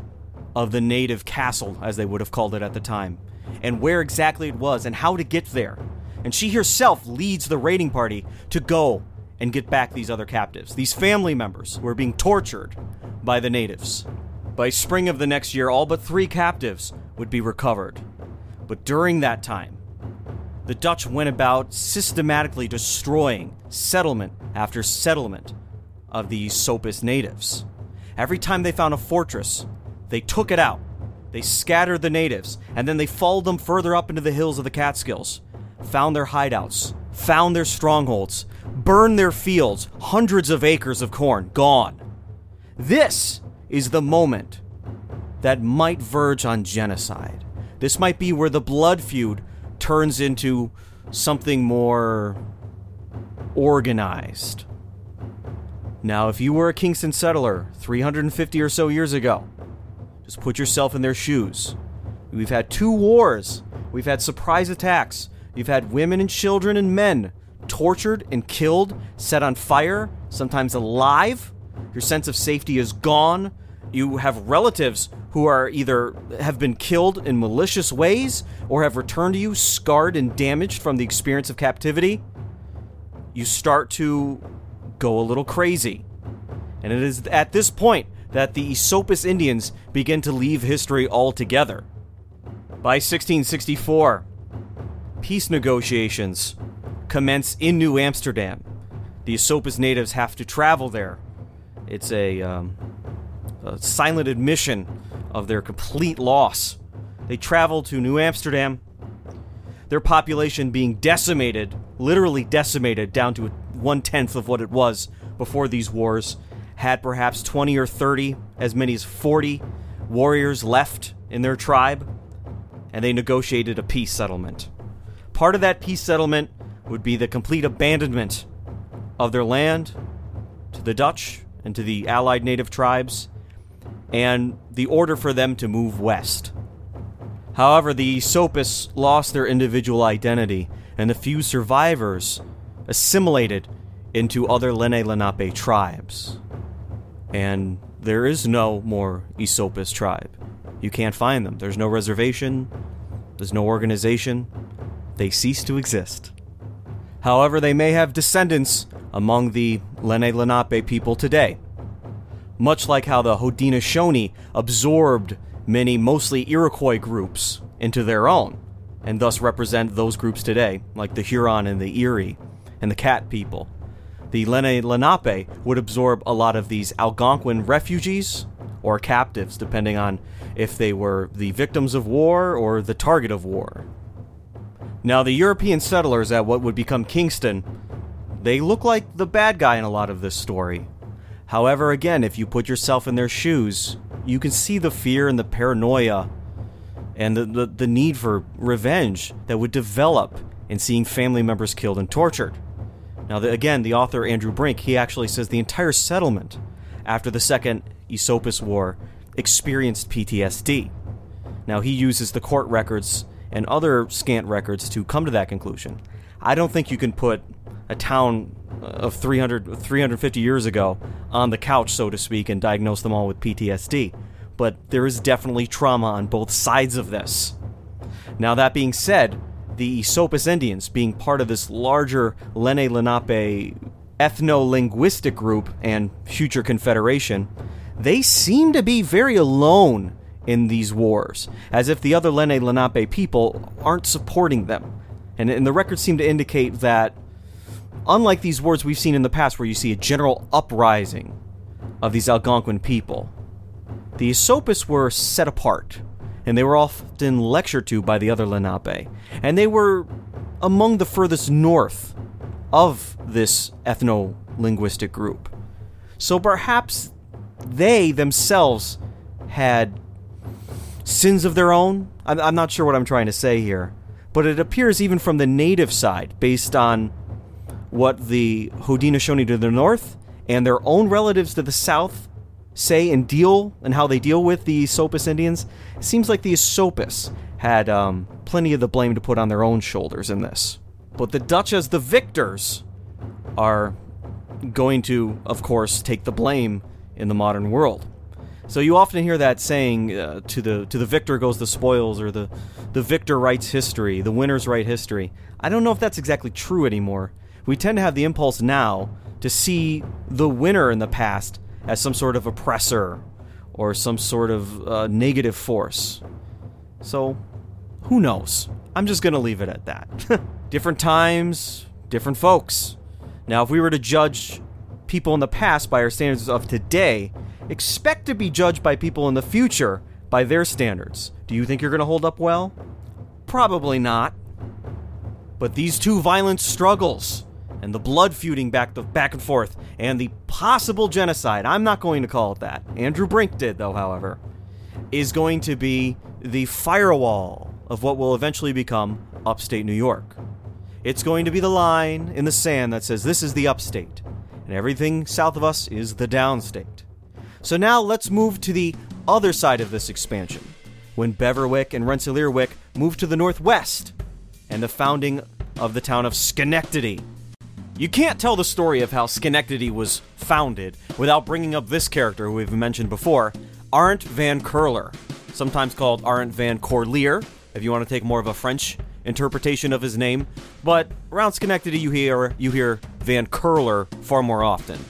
of the native castle, as they would have called it at the time, and where exactly it was and how to get there. And she herself leads the raiding party to go and get back these other captives, these family members who are being tortured by the natives. By spring of the next year, all but three captives would be recovered. But during that time, the Dutch went about systematically destroying settlement after settlement of these Esopus natives. Every time they found a fortress, they took it out. They scattered the natives, and then they followed them further up into the hills of the Catskills, found their hideouts, found their strongholds, burned their fields, hundreds of acres of corn gone. This is the moment that might verge on genocide. This might be where the blood feud turns into something more organized. Now, if you were a Kingston settler 350 or so years ago, just put yourself in their shoes. We've had two wars, we've had surprise attacks, you've had women and children and men tortured and killed, set on fire, sometimes alive. Your sense of safety is gone. You have relatives who are either have been killed in malicious ways or have returned to you scarred and damaged from the experience of captivity, you start to go a little crazy. And it is at this point that the Esopus Indians begin to leave history altogether. By 1664, peace negotiations commence in New Amsterdam. The Esopus natives have to travel there It's a, um, a silent admission of their complete loss. They travel to New Amsterdam, their population being decimated, literally decimated, down to one tenth of what it was before these wars, had perhaps 20 or 30, as many as 40 warriors left in their tribe, and they negotiated a peace settlement. Part of that peace settlement would be the complete abandonment of their land to the Dutch and to the allied native tribes, and the order for them to move west. However, the Esopus lost their individual identity, and the few survivors assimilated into other Lenni Lenape tribes. And there is no more Esopus tribe. You can't find them. There's no reservation, there's no organization. They cease to exist. However, they may have descendants among the Lenni Lenape people today. Much like how the Haudenosaunee absorbed many mostly Iroquois groups into their own, and thus represent those groups today, like the Huron and the Erie and the Cat people. The Lenni Lenape would absorb a lot of these Algonquin refugees or captives, depending on if they were the victims of war or the target of war. Now, the European settlers at what would become Kingston, they look like the bad guy in a lot of this story. However, again, if you put yourself in their shoes, you can see the fear and the paranoia and the, the, the need for revenge that would develop in seeing family members killed and tortured. Now, the, again, the author Andrew Brink, he actually says the entire settlement after the Second Esopus War experienced PTSD. Now, he uses the court records and other scant records to come to that conclusion. I don't think you can put a town of 300, 350 years ago on the couch, so to speak, and diagnose them all with PTSD. But there is definitely trauma on both sides of this. Now, that being said, the Esopus Indians, being part of this larger Lenni Lenape ethno linguistic group and future confederation, they seem to be very alone in these wars, as if the other Lenni Lenape people aren't supporting them. And, and the records seem to indicate that, unlike these wars we've seen in the past where you see a general uprising of these Algonquin people, the Esopus were set apart and they were often lectured to by the other Lenape. And they were among the furthest north of this ethno linguistic group. So perhaps they themselves had sins of their own. I'm, I'm not sure what I'm trying to say here. But it appears even from the native side, based on what the Haudenosaunee to the north and their own relatives to the south say and deal and how they deal with the Esopus Indians, it seems like the Esopus had um, plenty of the blame to put on their own shoulders in this. But the Dutch, as the victors, are going to, of course, take the blame in the modern world. So you often hear that saying, uh, "To the to the victor goes the spoils," or the the victor writes history, the winners write history. I don't know if that's exactly true anymore. We tend to have the impulse now to see the winner in the past as some sort of oppressor or some sort of uh, negative force. So, who knows? I'm just to leave it at that. *laughs* different times, different folks. Now, if we were to judge people in the past by our standards of today, expect to be judged by people in the future by their standards. Do you think you're going to hold up well? Probably not. But these two violent struggles and the blood feuding back the back and forth and the possible genocide, I'm not going to call it that. Andrew Brink did though, however, is going to be the firewall of what will eventually become upstate New York. It's going to be the line in the sand that says this is the upstate and everything south of us is the downstate. So now let's move to the other side of this expansion, when Beverwyck and Rensselaerwyck moved to the northwest, and the founding of the town of Schenectady. You can't tell the story of how Schenectady was founded without bringing up this character who we've mentioned before, Arndt van Curler, sometimes called Arndt van Corlear, if you want to take more of a French interpretation of his name. But around Schenectady, you hear you hear Van Curler far more often.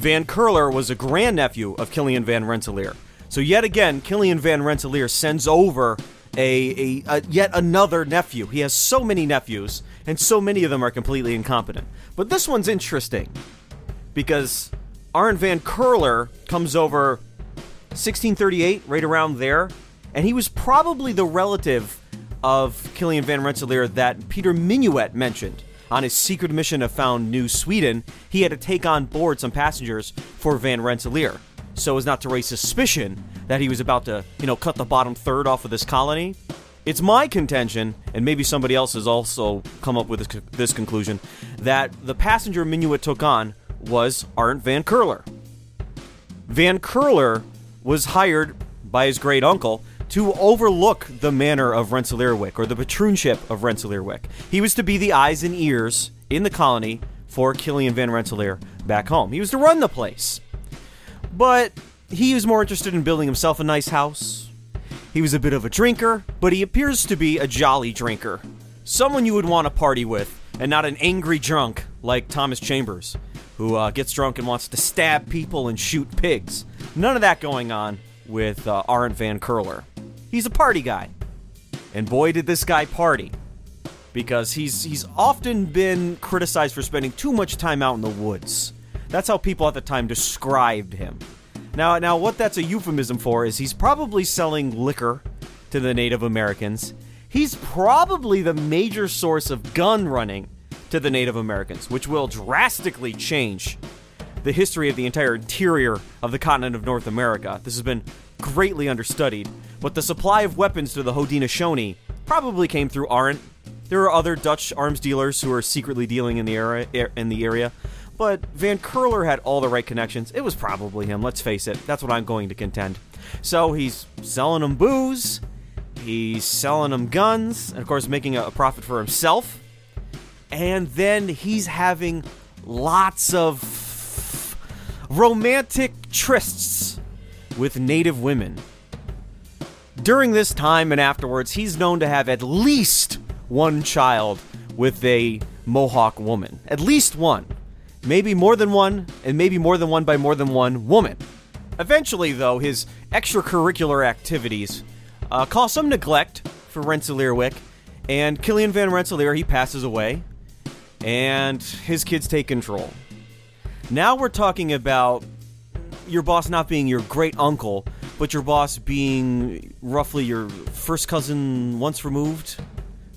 Van Curler was a grandnephew of Killian Van Rensselaer. So yet again, Killian Van Rensselaer sends over a, a, a, yet another nephew. He has so many nephews, and so many of them are completely incompetent. But this one's interesting because Arndt Van Curler comes over 1638, right around there, and he was probably the relative of Killian Van Rensselaer that Peter Minuit mentioned. On his secret mission to found New Sweden, he had to take on board some passengers for Van Rensselaer, so as not to raise suspicion that he was about to, you know, cut the bottom third off of this colony. It's my contention, and maybe somebody else has also come up with this, this conclusion, that the passenger Minuit took on was Arndt Van Curler. Van Curler was hired by his great uncle to overlook the manor of Rensselaerwyck, or the patroonship of Rensselaerwyck. He was to be the eyes and ears in the colony for Kilian Van Rensselaer back home. He was to run the place. But he was more interested in building himself a nice house. He was a bit of a drinker, but he appears to be a jolly drinker. Someone you would want to party with, and not an angry drunk like Thomas Chambers, who uh, gets drunk and wants to stab people and shoot pigs. None of that going on with uh, Arndt Van Curler. He's a party guy. And boy, did this guy party. Because he's, he's often been criticized for spending too much time out in the woods. That's how people at the time described him. Now, now, what that's a euphemism for is he's probably selling liquor to the Native Americans. He's probably the major source of gun running to the Native Americans, which will drastically change the history of the entire interior of the continent of North America. This has been greatly understudied, but the supply of weapons to the Haudenosaunee probably came through Arndt. There are other Dutch arms dealers who are secretly dealing in the area, er, in the area, but Van Curler had all the right connections. It was probably him, let's face it. That's what I'm going to contend. So he's selling them booze, he's selling them guns, and of course making a profit for himself. And then he's having lots of romantic trysts with native women. During this time and afterwards, he's known to have at least one child with a Mohawk woman. At least one. Maybe more than one, and maybe more than one by more than one woman. Eventually, though, his extracurricular activities uh, cause some neglect for Rensselaerwyck, and Kilian Van Rensselaer, he passes away, and his kids take control. Now we're talking about your boss not being your great uncle, but your boss being roughly your first cousin once removed,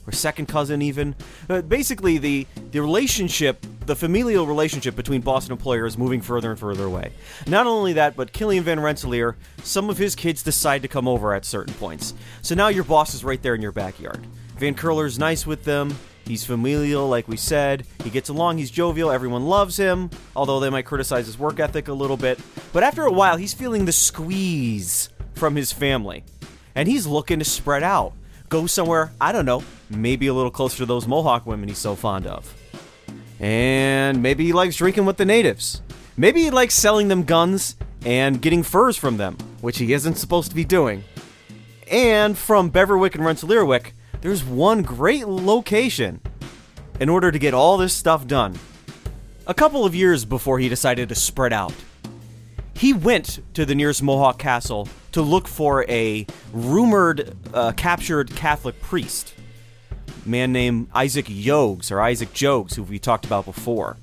or second cousin even. Uh, basically, the the relationship, the familial relationship between boss and employer is moving further and further away. Not only that, but Killian Van Rensselaer, some of his kids decide to come over at certain points. So now your boss is right there in your backyard. Van Curler's nice with them. He's familial, like we said. He gets along, he's jovial, everyone loves him, although they might criticize his work ethic a little bit. But after a while, he's feeling the squeeze from his family. And he's looking to spread out. Go somewhere, I don't know, maybe a little closer to those Mohawk women he's so fond of. And maybe he likes drinking with the natives. Maybe he likes selling them guns and getting furs from them, which he isn't supposed to be doing. And from Beverwyck and Rensselaerwyck, there's one great location in order to get all this stuff done. A couple of years before he decided to spread out, he went to the nearest Mohawk castle to look for a rumored uh, captured Catholic priest, a man named Isaac Jogues or Isaac Jogues, who we talked about before.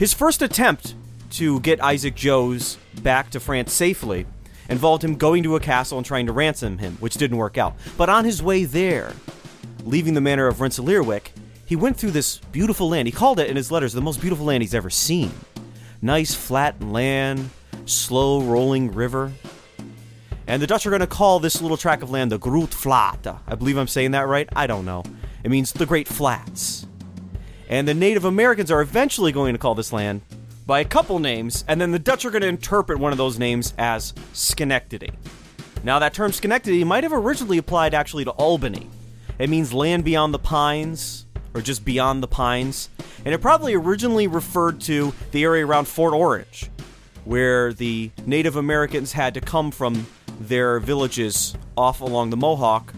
His first attempt to get Isaac Jogues back to France safely involved him going to a castle and trying to ransom him, which didn't work out. But on his way there, leaving the manor of Rensselaerwyck, he went through this beautiful land. He called it in his letters the most beautiful land he's ever seen. Nice flat land, slow rolling river. And the Dutch are going to call this little tract of land the Groot Flata. I believe I'm saying that right. I don't know. It means the Great Flats. And the Native Americans are eventually going to call this land by a couple names, and then the Dutch are going to interpret one of those names as Schenectady. Now, that term Schenectady might have originally applied actually to Albany. It means land beyond the pines, or just beyond the pines, and it probably originally referred to the area around Fort Orange, where the Native Americans had to come from their villages off along the Mohawk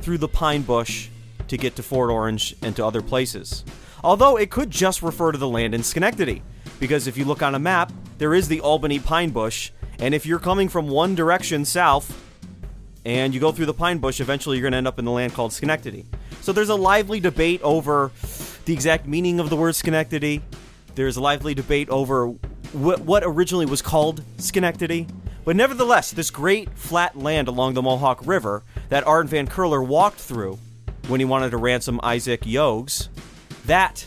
through the pine bush to get to Fort Orange and to other places. Although it could just refer to the land in Schenectady because if you look on a map, there is the Albany pine bush, and if you're coming from one direction south and you go through the pine bush, eventually you're going to end up in the land called Schenectady. So there's a lively debate over the exact meaning of the word Schenectady. There's a lively debate over wh- what originally was called Schenectady. But nevertheless, this great flat land along the Mohawk River that Art Van Curler walked through when he wanted to ransom Isaac Yogues, that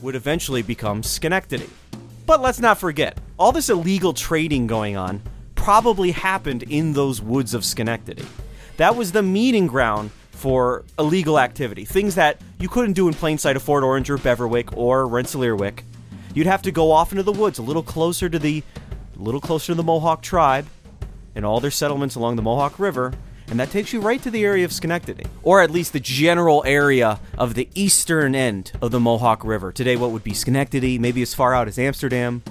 would eventually become Schenectady. But let's not forget, all this illegal trading going on probably happened in those woods of Schenectady. That was the meeting ground for illegal activity, things that you couldn't do in plain sight of Fort Orange or Beverwyck or Rensselaerswyck. You'd have to go off into the woods, a little closer to the, a little closer to the Mohawk tribe, and all their settlements along the Mohawk River, and that takes you right to the area of Schenectady, or at least the general area of the eastern end of the Mohawk River. Today, what would be Schenectady, maybe as far out as Amsterdam,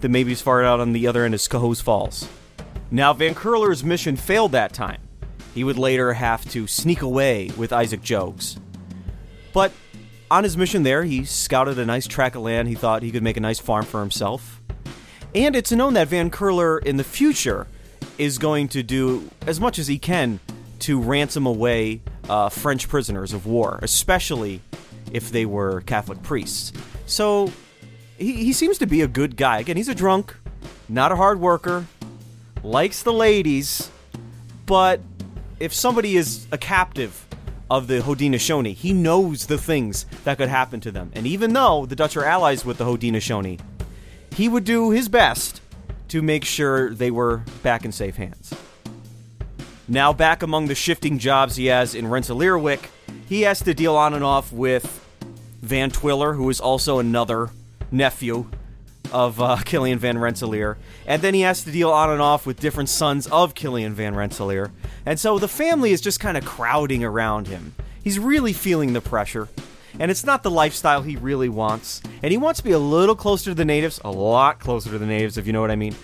then maybe as far out on the other end as Cohoes Falls. Now, Van Curler's mission failed that time. He would later have to sneak away with Isaac Jogues. But on his mission there, he scouted a nice tract of land he thought he could make a nice farm for himself. And it's known that Van Curler in the future is going to do as much as he can to ransom away uh, French prisoners of war, especially if they were Catholic priests. So he, he seems to be a good guy. Again, he's a drunk, not a hard worker, likes the ladies, but if somebody is a captive of the Haudenosaunee, he knows the things that could happen to them. And even though the Dutch are allies with the Haudenosaunee, he would do his best to make sure they were back in safe hands. Now, back among the shifting jobs he has in Rensselaerswyck, he has to deal on and off with Van Twiller, who is also another nephew of uh, *laughs* Killian Van Rensselaer, and then he has to deal on and off with different sons of Killian Van Rensselaer, and so the family is just kind of crowding around him. He's really feeling the pressure, and it's not the lifestyle he really wants, and he wants to be a little closer to the natives, a lot closer to the natives, if you know what I mean,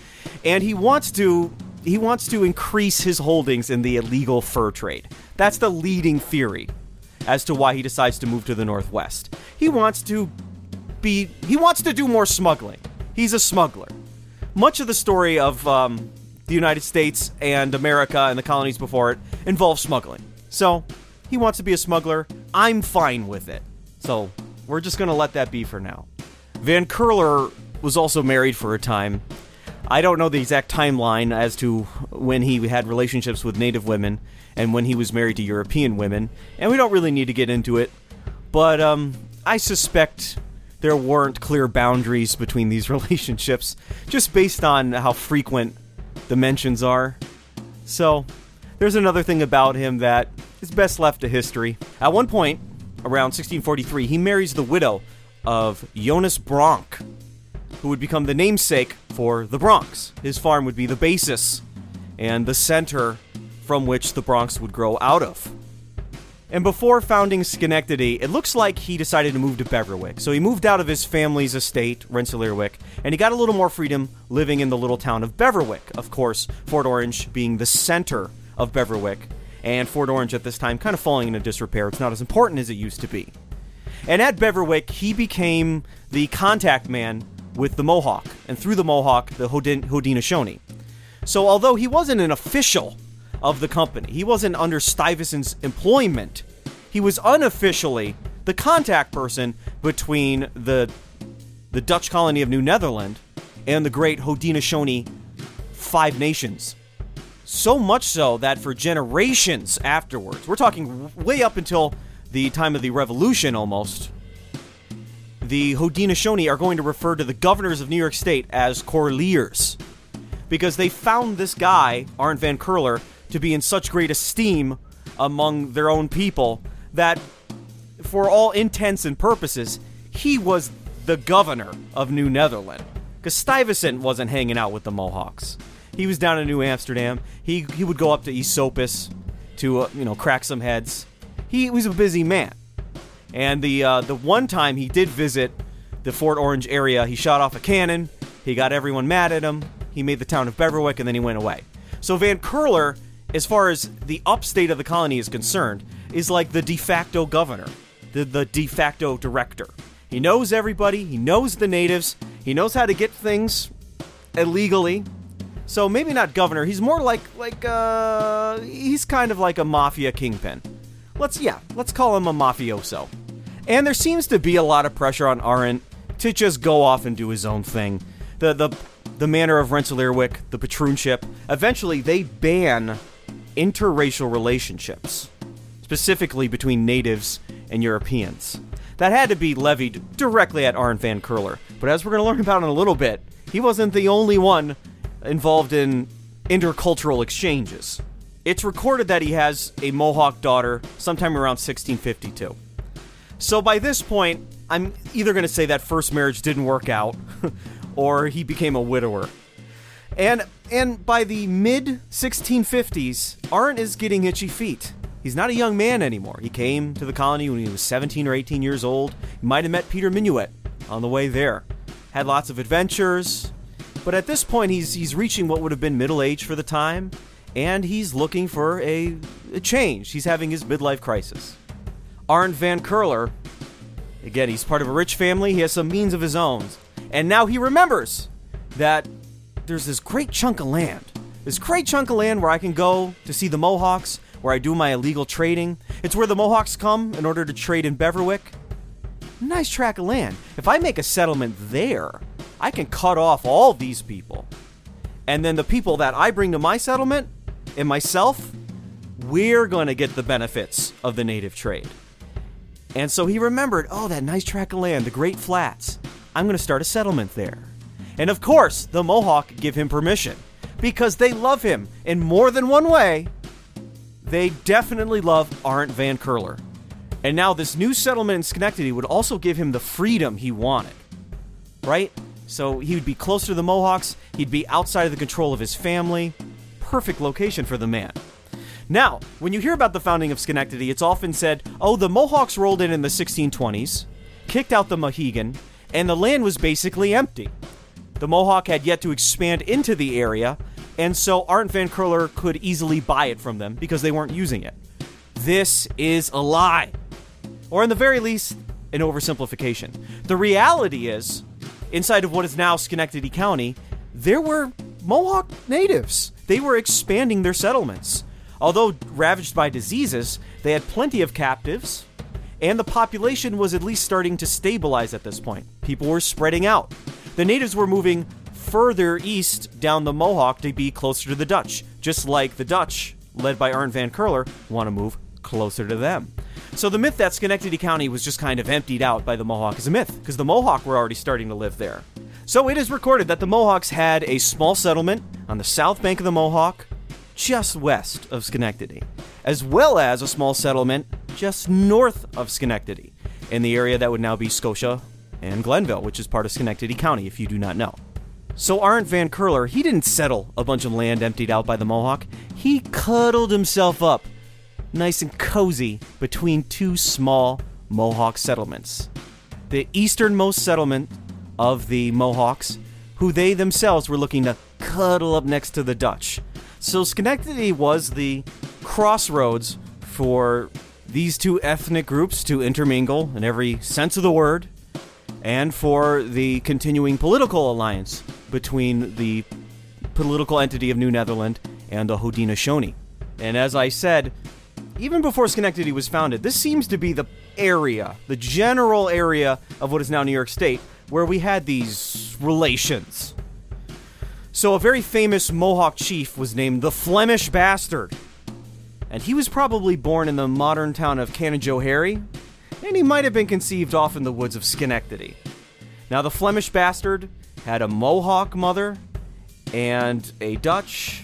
and he wants to. He wants to increase his holdings in the illegal fur trade. That's the leading theory as to why he decides to move to the Northwest. He wants to be. He wants to do more smuggling. He's a smuggler. Much of the story of um, the United States and America and the colonies before it involves smuggling. So he wants to be a smuggler. I'm fine with it. So we're just going to let that be for now. Van Curler was also married for a time. I don't know the exact timeline as to when he had relationships with native women and when he was married to European women, and we don't really need to get into it. But um, I suspect there weren't clear boundaries between these *laughs* relationships, just based on how frequent the mentions are. So, there's another thing about him that is best left to history. At one point, around 1643, he marries the widow of Jonas Bronck, who would become the namesake for the Bronx. His farm would be the basis and the center from which the Bronx would grow out of. And before founding Schenectady, it looks like he decided to move to Beverwyck. So he moved out of his family's estate, Rensselaerswyck, and he got a little more freedom living in the little town of Beverwyck. Of course, Fort Orange being the center of Beverwyck, and Fort Orange at this time kind of falling into disrepair. It's not as important as it used to be. And at Beverwyck, he became the contact man with the Mohawk, and through the Mohawk, the Hodin- Haudenosaunee. So although he wasn't an official of the company, he wasn't under Stuyvesant's employment, he was unofficially the contact person between the the Dutch colony of New Netherland and the great Haudenosaunee Five Nations. So much so that for generations afterwards, we're talking way up until the time of the Revolution almost, the Haudenosaunee are going to refer to the governors of New York State as Corliers because they found this guy, Arndt Van Curler, to be in such great esteem among their own people that, for all intents and purposes, he was the governor of New Netherland. Because Stuyvesant wasn't hanging out with the Mohawks. He was down in New Amsterdam. He, he would go up to Esopus to, uh, you know, crack some heads. He was a busy man. And the uh, the one time he did visit the Fort Orange area, he shot off a cannon. He got everyone mad at him. He made the town of Beverwyck, and then he went away. So Van Curler, as far as the upstate of the colony is concerned, is like the de facto governor, the, the de facto director. He knows everybody. He knows the natives. He knows how to get things illegally. So maybe not governor. He's more like like uh he's kind of like a mafia kingpin. Let's yeah, let's call him a mafioso. And there seems to be a lot of pressure on Arendt to just go off and do his own thing the the the manor of Rensselaerwyck, the patroonship. Eventually, they ban interracial relationships, specifically between natives and Europeans. That had to be levied directly at Arent van Curler. But as we're going to learn about in a little bit, he wasn't the only one involved in intercultural exchanges. It's recorded that he has a Mohawk daughter sometime around 1652. So by this point, I'm either going to say that first marriage didn't work out, *laughs* or he became a widower. And and by the mid 1650s, Arent is getting itchy feet. He's not a young man anymore. He came to the colony when he was 17 or 18 years old. He might have met Peter Minuit on the way there. Had lots of adventures, but at this point he's he's reaching what would have been middle age for the time, and he's looking for a, a change. He's having his midlife crisis. Arent van Curler, again, he's part of a rich family. He has some means of his own, and now he remembers that there's this great chunk of land. This great chunk of land where I can go to see the Mohawks, where I do my illegal trading. It's where the Mohawks come in order to trade in Beverwyck. Nice tract of land. If I make a settlement there, I can cut off all these people. And then the people that I bring to my settlement and myself, we're going to get the benefits of the native trade. And so he remembered, oh, that nice tract of land, the Great Flats. I'm going to start a settlement there. And of course, the Mohawk give him permission because they love him in more than one way. They definitely love Arent Van Curler. And now this new settlement in Schenectady would also give him the freedom he wanted. Right? So he would be closer to the Mohawks, he'd be outside of the control of his family. Perfect location for the man. Now, when you hear about the founding of Schenectady, it's often said, oh, the Mohawks rolled in in the 1620s, kicked out the Mohegan, and the land was basically empty. The Mohawk had yet to expand into the area, and so Arent Van Curler could easily buy it from them because they weren't using it. This is a lie. Or, in the very least, an oversimplification. The reality is, inside of what is now Schenectady County, there were Mohawk natives. They were expanding their settlements. Although ravaged by diseases, they had plenty of captives, and the population was at least starting to stabilize at this point. People were spreading out. The natives were moving further east down the Mohawk to be closer to the Dutch, just like the Dutch, led by Arent van Curler, want to move closer to them. So the myth that Schenectady County was just kind of emptied out by the Mohawk is a myth, because the Mohawk were already starting to live there. So it is recorded that the Mohawks had a small settlement on the south bank of the Mohawk, just west of Schenectady, as well as a small settlement just north of Schenectady, in the area that would now be Scotia and Glenville, which is part of Schenectady County, if you do not know. So Arent Van Curler, he didn't settle a bunch of land emptied out by the Mohawk. He cuddled himself up, nice and cozy, between two small Mohawk settlements. The easternmost settlement of the Mohawks, who they themselves were looking to cuddle up next to the Dutch. So Schenectady was the crossroads for these two ethnic groups to intermingle in every sense of the word, and for the continuing political alliance between the political entity of New Netherland and the Haudenosaunee. And as I said, even before Schenectady was founded, this seems to be the area, the general area of what is now New York State, where we had these relations. So, a very famous Mohawk chief was named the Flemish Bastard. And he was probably born in the modern town of Canajoharie, and he might have been conceived off in the woods of Schenectady. Now, the Flemish Bastard had a Mohawk mother and a Dutch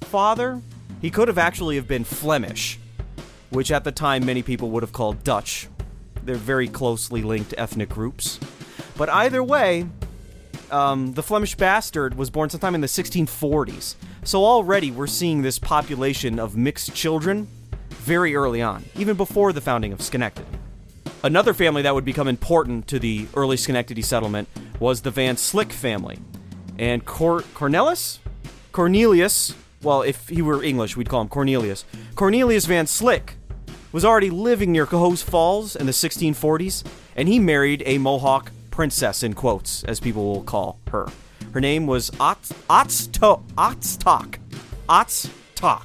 father. He could have actually have been Flemish, which at the time many people would have called Dutch. They're very closely linked ethnic groups. But either way, um, the Flemish bastard was born sometime in the 1640s. So already we're seeing this population of mixed children very early on, even before the founding of Schenectady. Another family that would become important to the early Schenectady settlement was the Van Slyck family. And Cor- Cornelis? Cornelius, well, if he were English, we'd call him Cornelius. Cornelius Van Slyck was already living near Cohoes Falls in the 1640s, and he married a Mohawk princess, in quotes, as people will call her. Her name was Otstok. Otstok.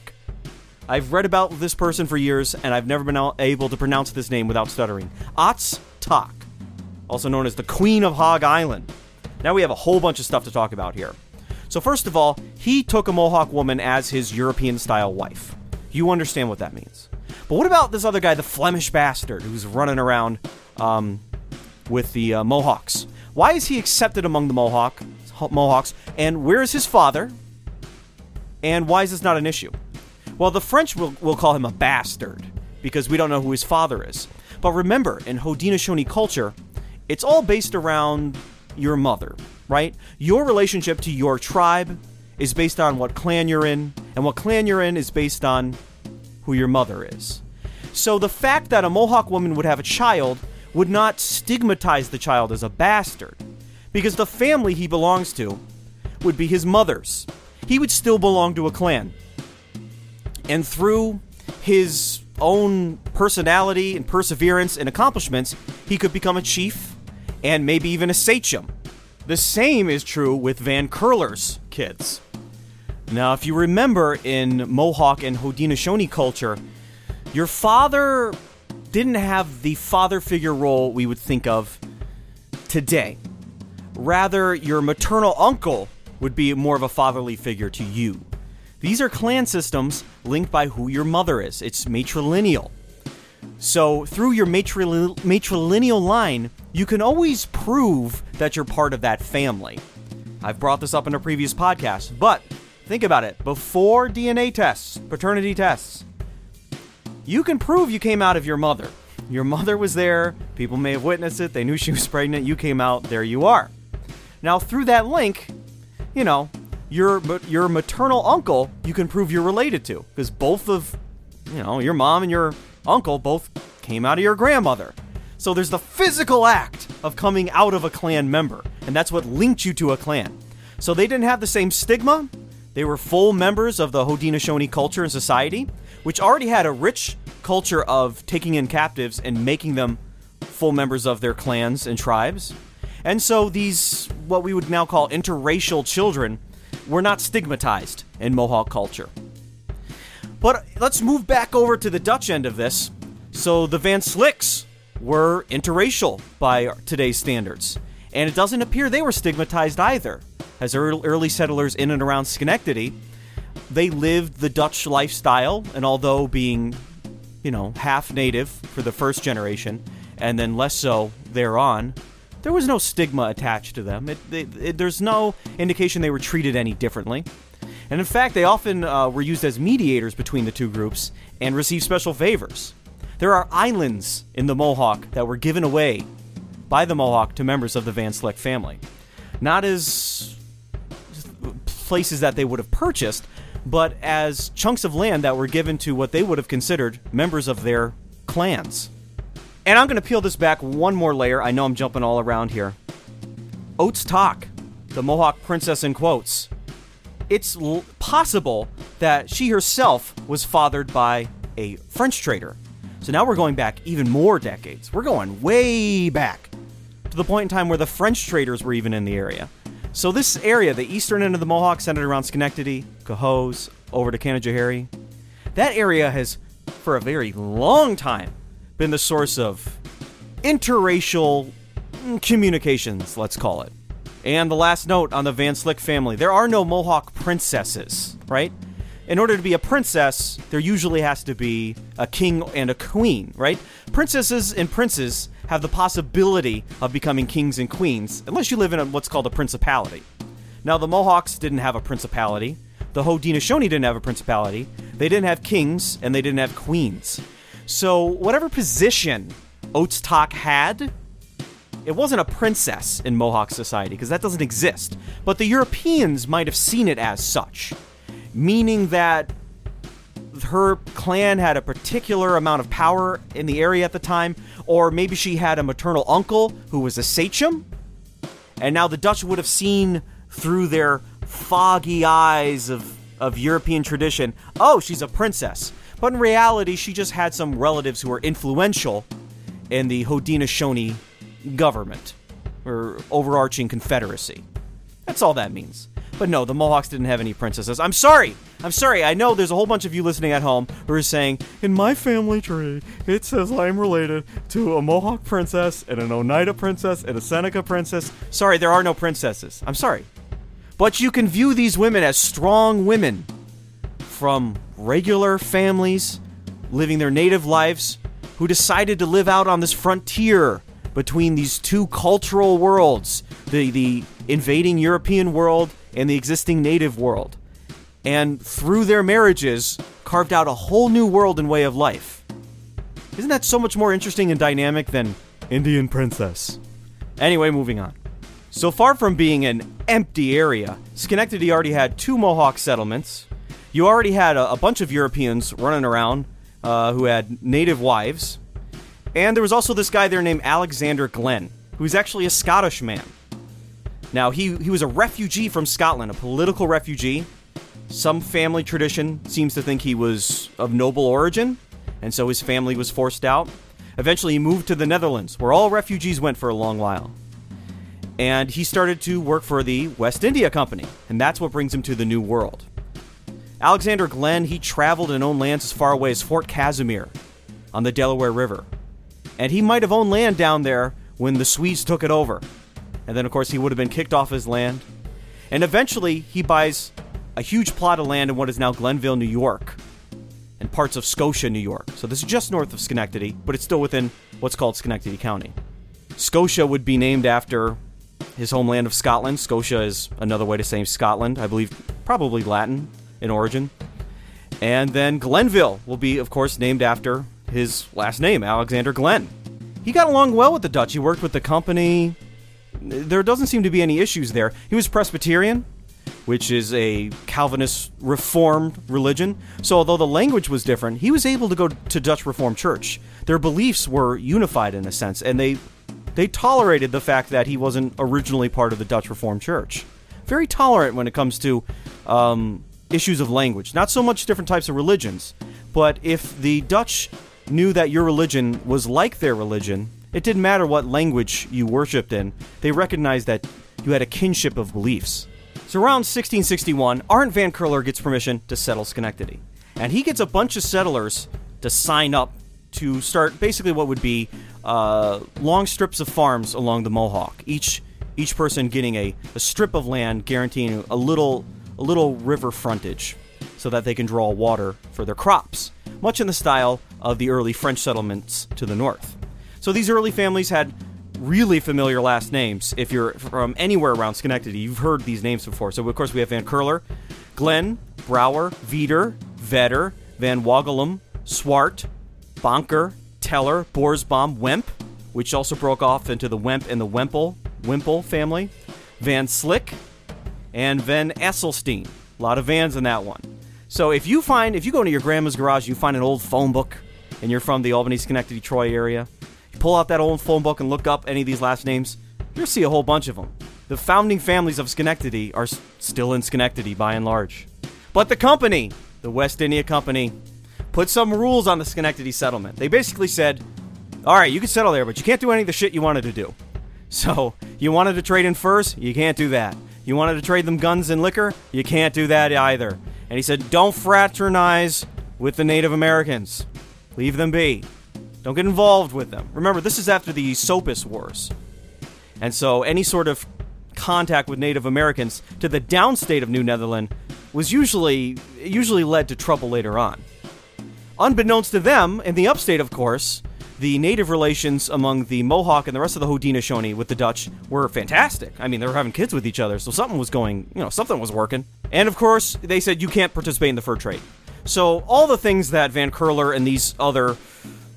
I've read about this person for years, and I've never been able to pronounce this name without stuttering. Otstok, also known as the Queen of Hog Island. Now we have a whole bunch of stuff to talk about here. So, first of all, he took a Mohawk woman as his European style wife. You understand what that means. But what about this other guy, the Flemish bastard, who's running around um, with the uh, Mohawks? Why is he accepted among the Mohawk Mohawks? And where is his father? And why is this not an issue? Well, the French will, will call him a bastard because we don't know who his father is. But remember, in Haudenosaunee culture, it's all based around your mother, right? Your relationship to your tribe is based on what clan you're in, and what clan you're in is based on who your mother is. So the fact that a Mohawk woman would have a child would not stigmatize the child as a bastard, because the family he belongs to would be his mother's. He would still belong to a clan. And through his own personality and perseverance and accomplishments, he could become a chief and maybe even a sachem. The same is true with Van Curler's kids. Now, if you remember in Mohawk and Haudenosaunee culture, your father didn't have the father figure role we would think of today. Rather, your maternal uncle would be more of a fatherly figure to you. These are clan systems linked by who your mother is. It's matrilineal. So, through your matril- matrilineal line, you can always prove that you're part of that family. I've brought this up in a previous podcast, but Think about it. Before DNA tests, paternity tests, you can prove you came out of your mother. Your mother was there. People may have witnessed it. They knew she was *laughs* pregnant. You came out. There you are. Now, through that link, you know, your your maternal uncle, you can prove you're related to because both of, you know, your mom and your uncle both came out of your grandmother. So there's the physical act of coming out of a clan member, and that's what linked you to a clan. So they didn't have the same stigma, they were full members of the Haudenosaunee culture and society, which already had a rich culture of taking in captives and making them full members of their clans and tribes. And so these, what we would now call interracial children, were not stigmatized in Mohawk culture. But let's move back over to the Dutch end of this. So the Van Slycks were interracial by today's standards. And it doesn't appear they were stigmatized either as early settlers in and around Schenectady, they lived the Dutch lifestyle, and although being, you know, half native for the first generation, and then less so thereon, there was no stigma attached to them. It, it, it, there's no indication they were treated any differently. And in fact, they often uh, were used as mediators between the two groups and received special favors. There are islands in the Mohawk that were given away by the Mohawk to members of the Van Slyck family. Not as places that they would have purchased, but as chunks of land that were given to what they would have considered members of their clans. And I'm going to peel this back one more layer. I know I'm jumping all around here. Ots-Toch, the Mohawk princess in quotes. It's l- possible that she herself was fathered by a French trader. So now we're going back even more decades. We're going way back to the point in time where the French traders were even in the area. So this area, the eastern end of the Mohawk, centered around Schenectady, Cohoes, over to Canajoharie, that area has, for a very long time, been the source of interracial mm, communications, let's call it. And the last note on the Van Slyck family there are no Mohawk princesses, right? In order to be a princess, there usually has to be a king and a queen, right? Princesses and princes have the possibility of becoming kings and queens, unless you live in a, what's called a principality. Now, the Mohawks didn't have a principality. The Haudenosaunee didn't have a principality. They didn't have kings, and they didn't have queens. So, whatever position Talk had, it wasn't a princess in Mohawk society, because that doesn't exist. But the Europeans might have seen it as such, meaning that her clan had a particular amount of power in the area at the time, or maybe she had a maternal uncle who was a sachem, and now the Dutch would have seen through their foggy eyes of, of European tradition, oh, she's a princess. But in reality, she just had some relatives who were influential in the Haudenosaunee government, or overarching confederacy. That's all that means. But no, the Mohawks didn't have any princesses. I'm sorry. I'm sorry. I know there's a whole bunch of you listening at home who are saying, in my family tree, it says I'm related to a Mohawk princess and an Oneida princess and a Seneca princess. Sorry, there are no princesses. I'm sorry. But you can view these women as strong women from regular families living their native lives who decided to live out on this frontier between these two cultural worlds the, the invading European world and the existing native world. And through their marriages, carved out a whole new world and way of life. Isn't that so much more interesting and dynamic than Indian Princess? Anyway, moving on. So far from being an empty area, Schenectady already had two Mohawk settlements. You already had a, a bunch of Europeans running around uh, who had native wives. And there was also this guy there named Alexander Glen, who's actually a Scottish man. Now, he, he was a refugee from Scotland, a political refugee. Some family tradition seems to think he was of noble origin, and so his family was forced out. Eventually, he moved to the Netherlands, where all refugees went for a long while. And he started to work for the West India Company, and that's what brings him to the New World. Alexander Glen, he traveled and owned lands as far away as Fort Casimir on the Delaware River. And he might have owned land down there when the Swedes took it over. And then, of course, he would have been kicked off his land. And eventually, he buys a huge plot of land in what is now Glenville, New York, and parts of Scotia, New York. So this is just north of Schenectady, but it's still within what's called Schenectady County. Scotia would be named after his homeland of Scotland. Scotia is another way to say Scotland, I believe, probably Latin in origin. And then Glenville will be, of course, named after his last name, Alexander Glen. He got along well with the Dutch. He worked with the company. There doesn't seem to be any issues there. He was Presbyterian, which is a Calvinist Reformed religion. So, although the language was different, he was able to go to Dutch Reformed Church. Their beliefs were unified in a sense, and they they tolerated the fact that he wasn't originally part of the Dutch Reformed Church. Very tolerant when it comes to um, issues of language. Not so much different types of religions, but if the Dutch knew that your religion was like their religion, it didn't matter what language you worshipped in, they recognized that you had a kinship of beliefs. So around 1661, Arndt Van Curler gets permission to settle Schenectady. And he gets a bunch of settlers to sign up to start basically what would be uh, long strips of farms along the Mohawk. Each each person getting a, a strip of land guaranteeing a little a little river frontage so that they can draw water for their crops, much in the style of the early French settlements to the north. So these early families had really familiar last names. If you're from anywhere around Schenectady, you've heard these names before. So, of course, we have Van Curler, Glen, Brouwer, Veeder, Vedder, Van Woggelum, Swart, Bonker, Teller, Borsboom, Wemp, which also broke off into the Wemp and the Wemple, Wimple family, Van Slyck, and Van Esselstein. A lot of Vans in that one. So if you find, if you go into your grandma's garage, you find an old phone book, and you're from the Albany, Schenectady, Troy area, pull out that old phone book and look up any of these last names, you'll see a whole bunch of them. The founding families of Schenectady are s- still in Schenectady by and large. But the company, the West India Company, put some rules on the Schenectady settlement. They basically said, all right, you can settle there, but you can't do any of the shit you wanted to do. *laughs* So, you wanted to trade in furs? You can't do that. You wanted to trade them guns and liquor? You can't do that either. And he said, don't fraternize with the Native Americans. Leave them be. Don't get involved with them. Remember, this is after the Esopus Wars. And so any sort of contact with Native Americans to the downstate of New Netherland was usually usually led to trouble later on. Unbeknownst to them, in the upstate, of course, the native relations among the Mohawk and the rest of the Haudenosaunee with the Dutch were fantastic. I mean, they were having kids with each other, so something was going, you know, something was working. And of course, they said you can't participate in the fur trade. So all the things that Van Curler and these other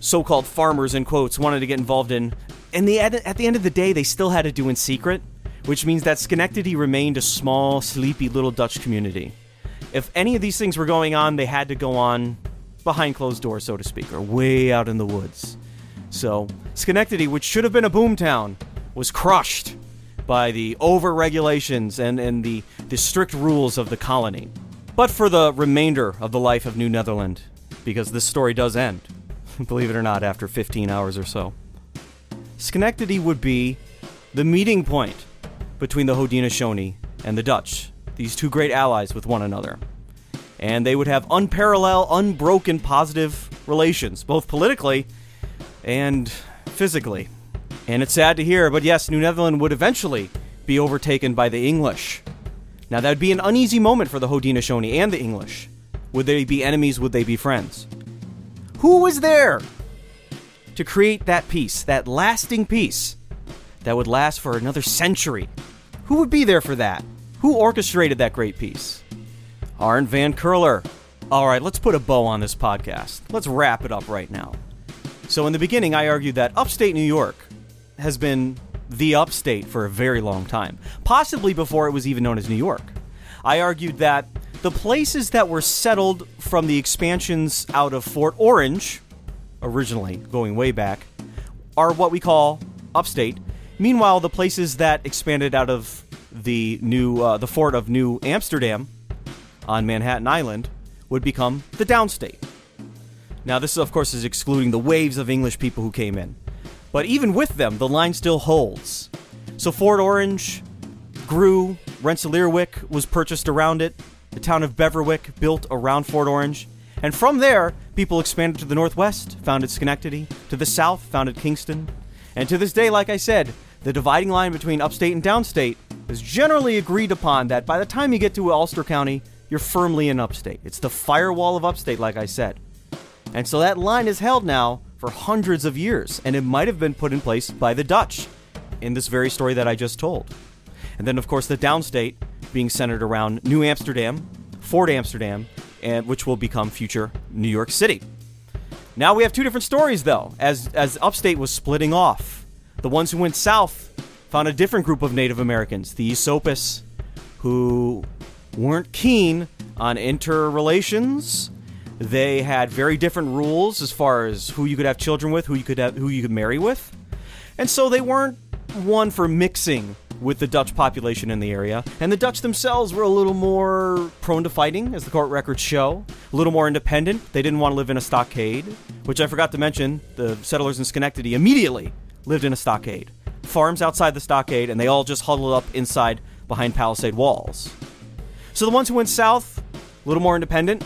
so-called farmers in quotes wanted to get involved in, and at the end of the day, they still had to do in secret, which means that Schenectady remained a small, sleepy little Dutch community. If any of these things were going on, they had to go on behind closed doors, so to speak, or way out in the woods. So, Schenectady, which should have been a boomtown, was crushed by the over regulations and, and the, the strict rules of the colony. But for the remainder of the life of New Netherland, because this story does end, *laughs* believe it or not, after 15 hours or so, Schenectady would be the meeting point between the Haudenosaunee and the Dutch, these two great allies with one another. And they would have unparalleled, unbroken positive relations, both politically and physically. And it's sad to hear, but yes, New Netherland would eventually be overtaken by the English. Now, that would be an uneasy moment for the Haudenosaunee and the English. Would they be enemies? Would they be friends? Who was there to create that peace, that lasting peace that would last for another century? Who would be there for that? Who orchestrated that great peace? Arndt Van Curler. All right, let's put a bow on this podcast. Let's wrap it up right now. So, in the beginning, I argued that upstate New York has been the upstate for a very long time, possibly before it was even known as New York. I argued that the places that were settled from the expansions out of Fort Orange, originally going way back, are what we call upstate. Meanwhile, the places that expanded out of the new uh, the fort of New Amsterdam on Manhattan Island would become the downstate. Now, this, of course, is excluding the waves of English people who came in. But even with them, the line still holds. So Fort Orange grew, Rensselaerwyck was purchased around it, the town of Beverwyck built around Fort Orange, and from there, people expanded to the northwest, founded Schenectady, to the south, founded Kingston, and to this day, like I said, the dividing line between upstate and downstate is generally agreed upon that by the time you get to Ulster County, you're firmly in upstate. It's the firewall of upstate, like I said. And so that line is held now for hundreds of years, and it might have been put in place by the Dutch in this very story that I just told. And then, of course, the downstate being centered around New Amsterdam, Fort Amsterdam, and which will become future New York City. Now we have two different stories, though, as as upstate was splitting off. The ones who went south found a different group of Native Americans, the Esopus, who weren't keen on interrelations. They had very different rules as far as who you could have children with, who you could have, who you could marry with, and so they weren't one for mixing with the Dutch population in the area. And the Dutch themselves were a little more prone to fighting, as the court records show. A little more independent. They didn't want to live in a stockade, which I forgot to mention. The settlers in Schenectady immediately lived in a stockade. Farms outside the stockade, and they all just huddled up inside behind palisade walls. So the ones who went south, a little more independent,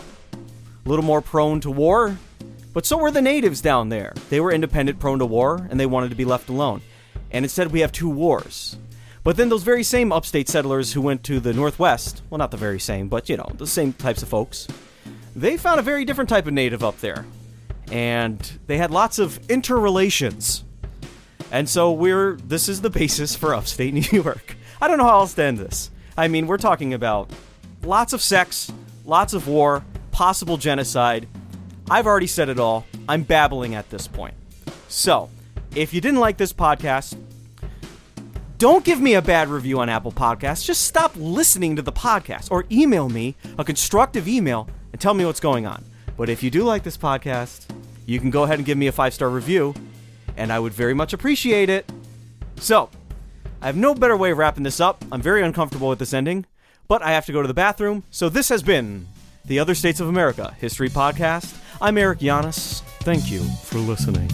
a little more prone to war, but so were the natives down there. They were independent, prone to war, and they wanted to be left alone. And instead, we have two wars. But then those very same upstate settlers who went to the northwest, well, not the very same, but you know, the same types of folks, they found a very different type of native up there. And they had lots of interrelations. And so we're, this is the basis for upstate *laughs* New York. I don't know how else to end this. I mean, we're talking about lots of sex, lots of war, possible genocide. I've already said it all. I'm babbling at this point. So, if you didn't like this podcast, don't give me a bad review on Apple Podcasts. Just stop listening to the podcast or email me a constructive email and tell me what's going on. But if you do like this podcast, you can go ahead and give me a five star review, and I would very much appreciate it. So, I have no better way of wrapping this up. I'm very uncomfortable with this ending, but I have to go to the bathroom. So, this has been the Other States of America History Podcast. I'm Eric Giannis. Thank you for listening.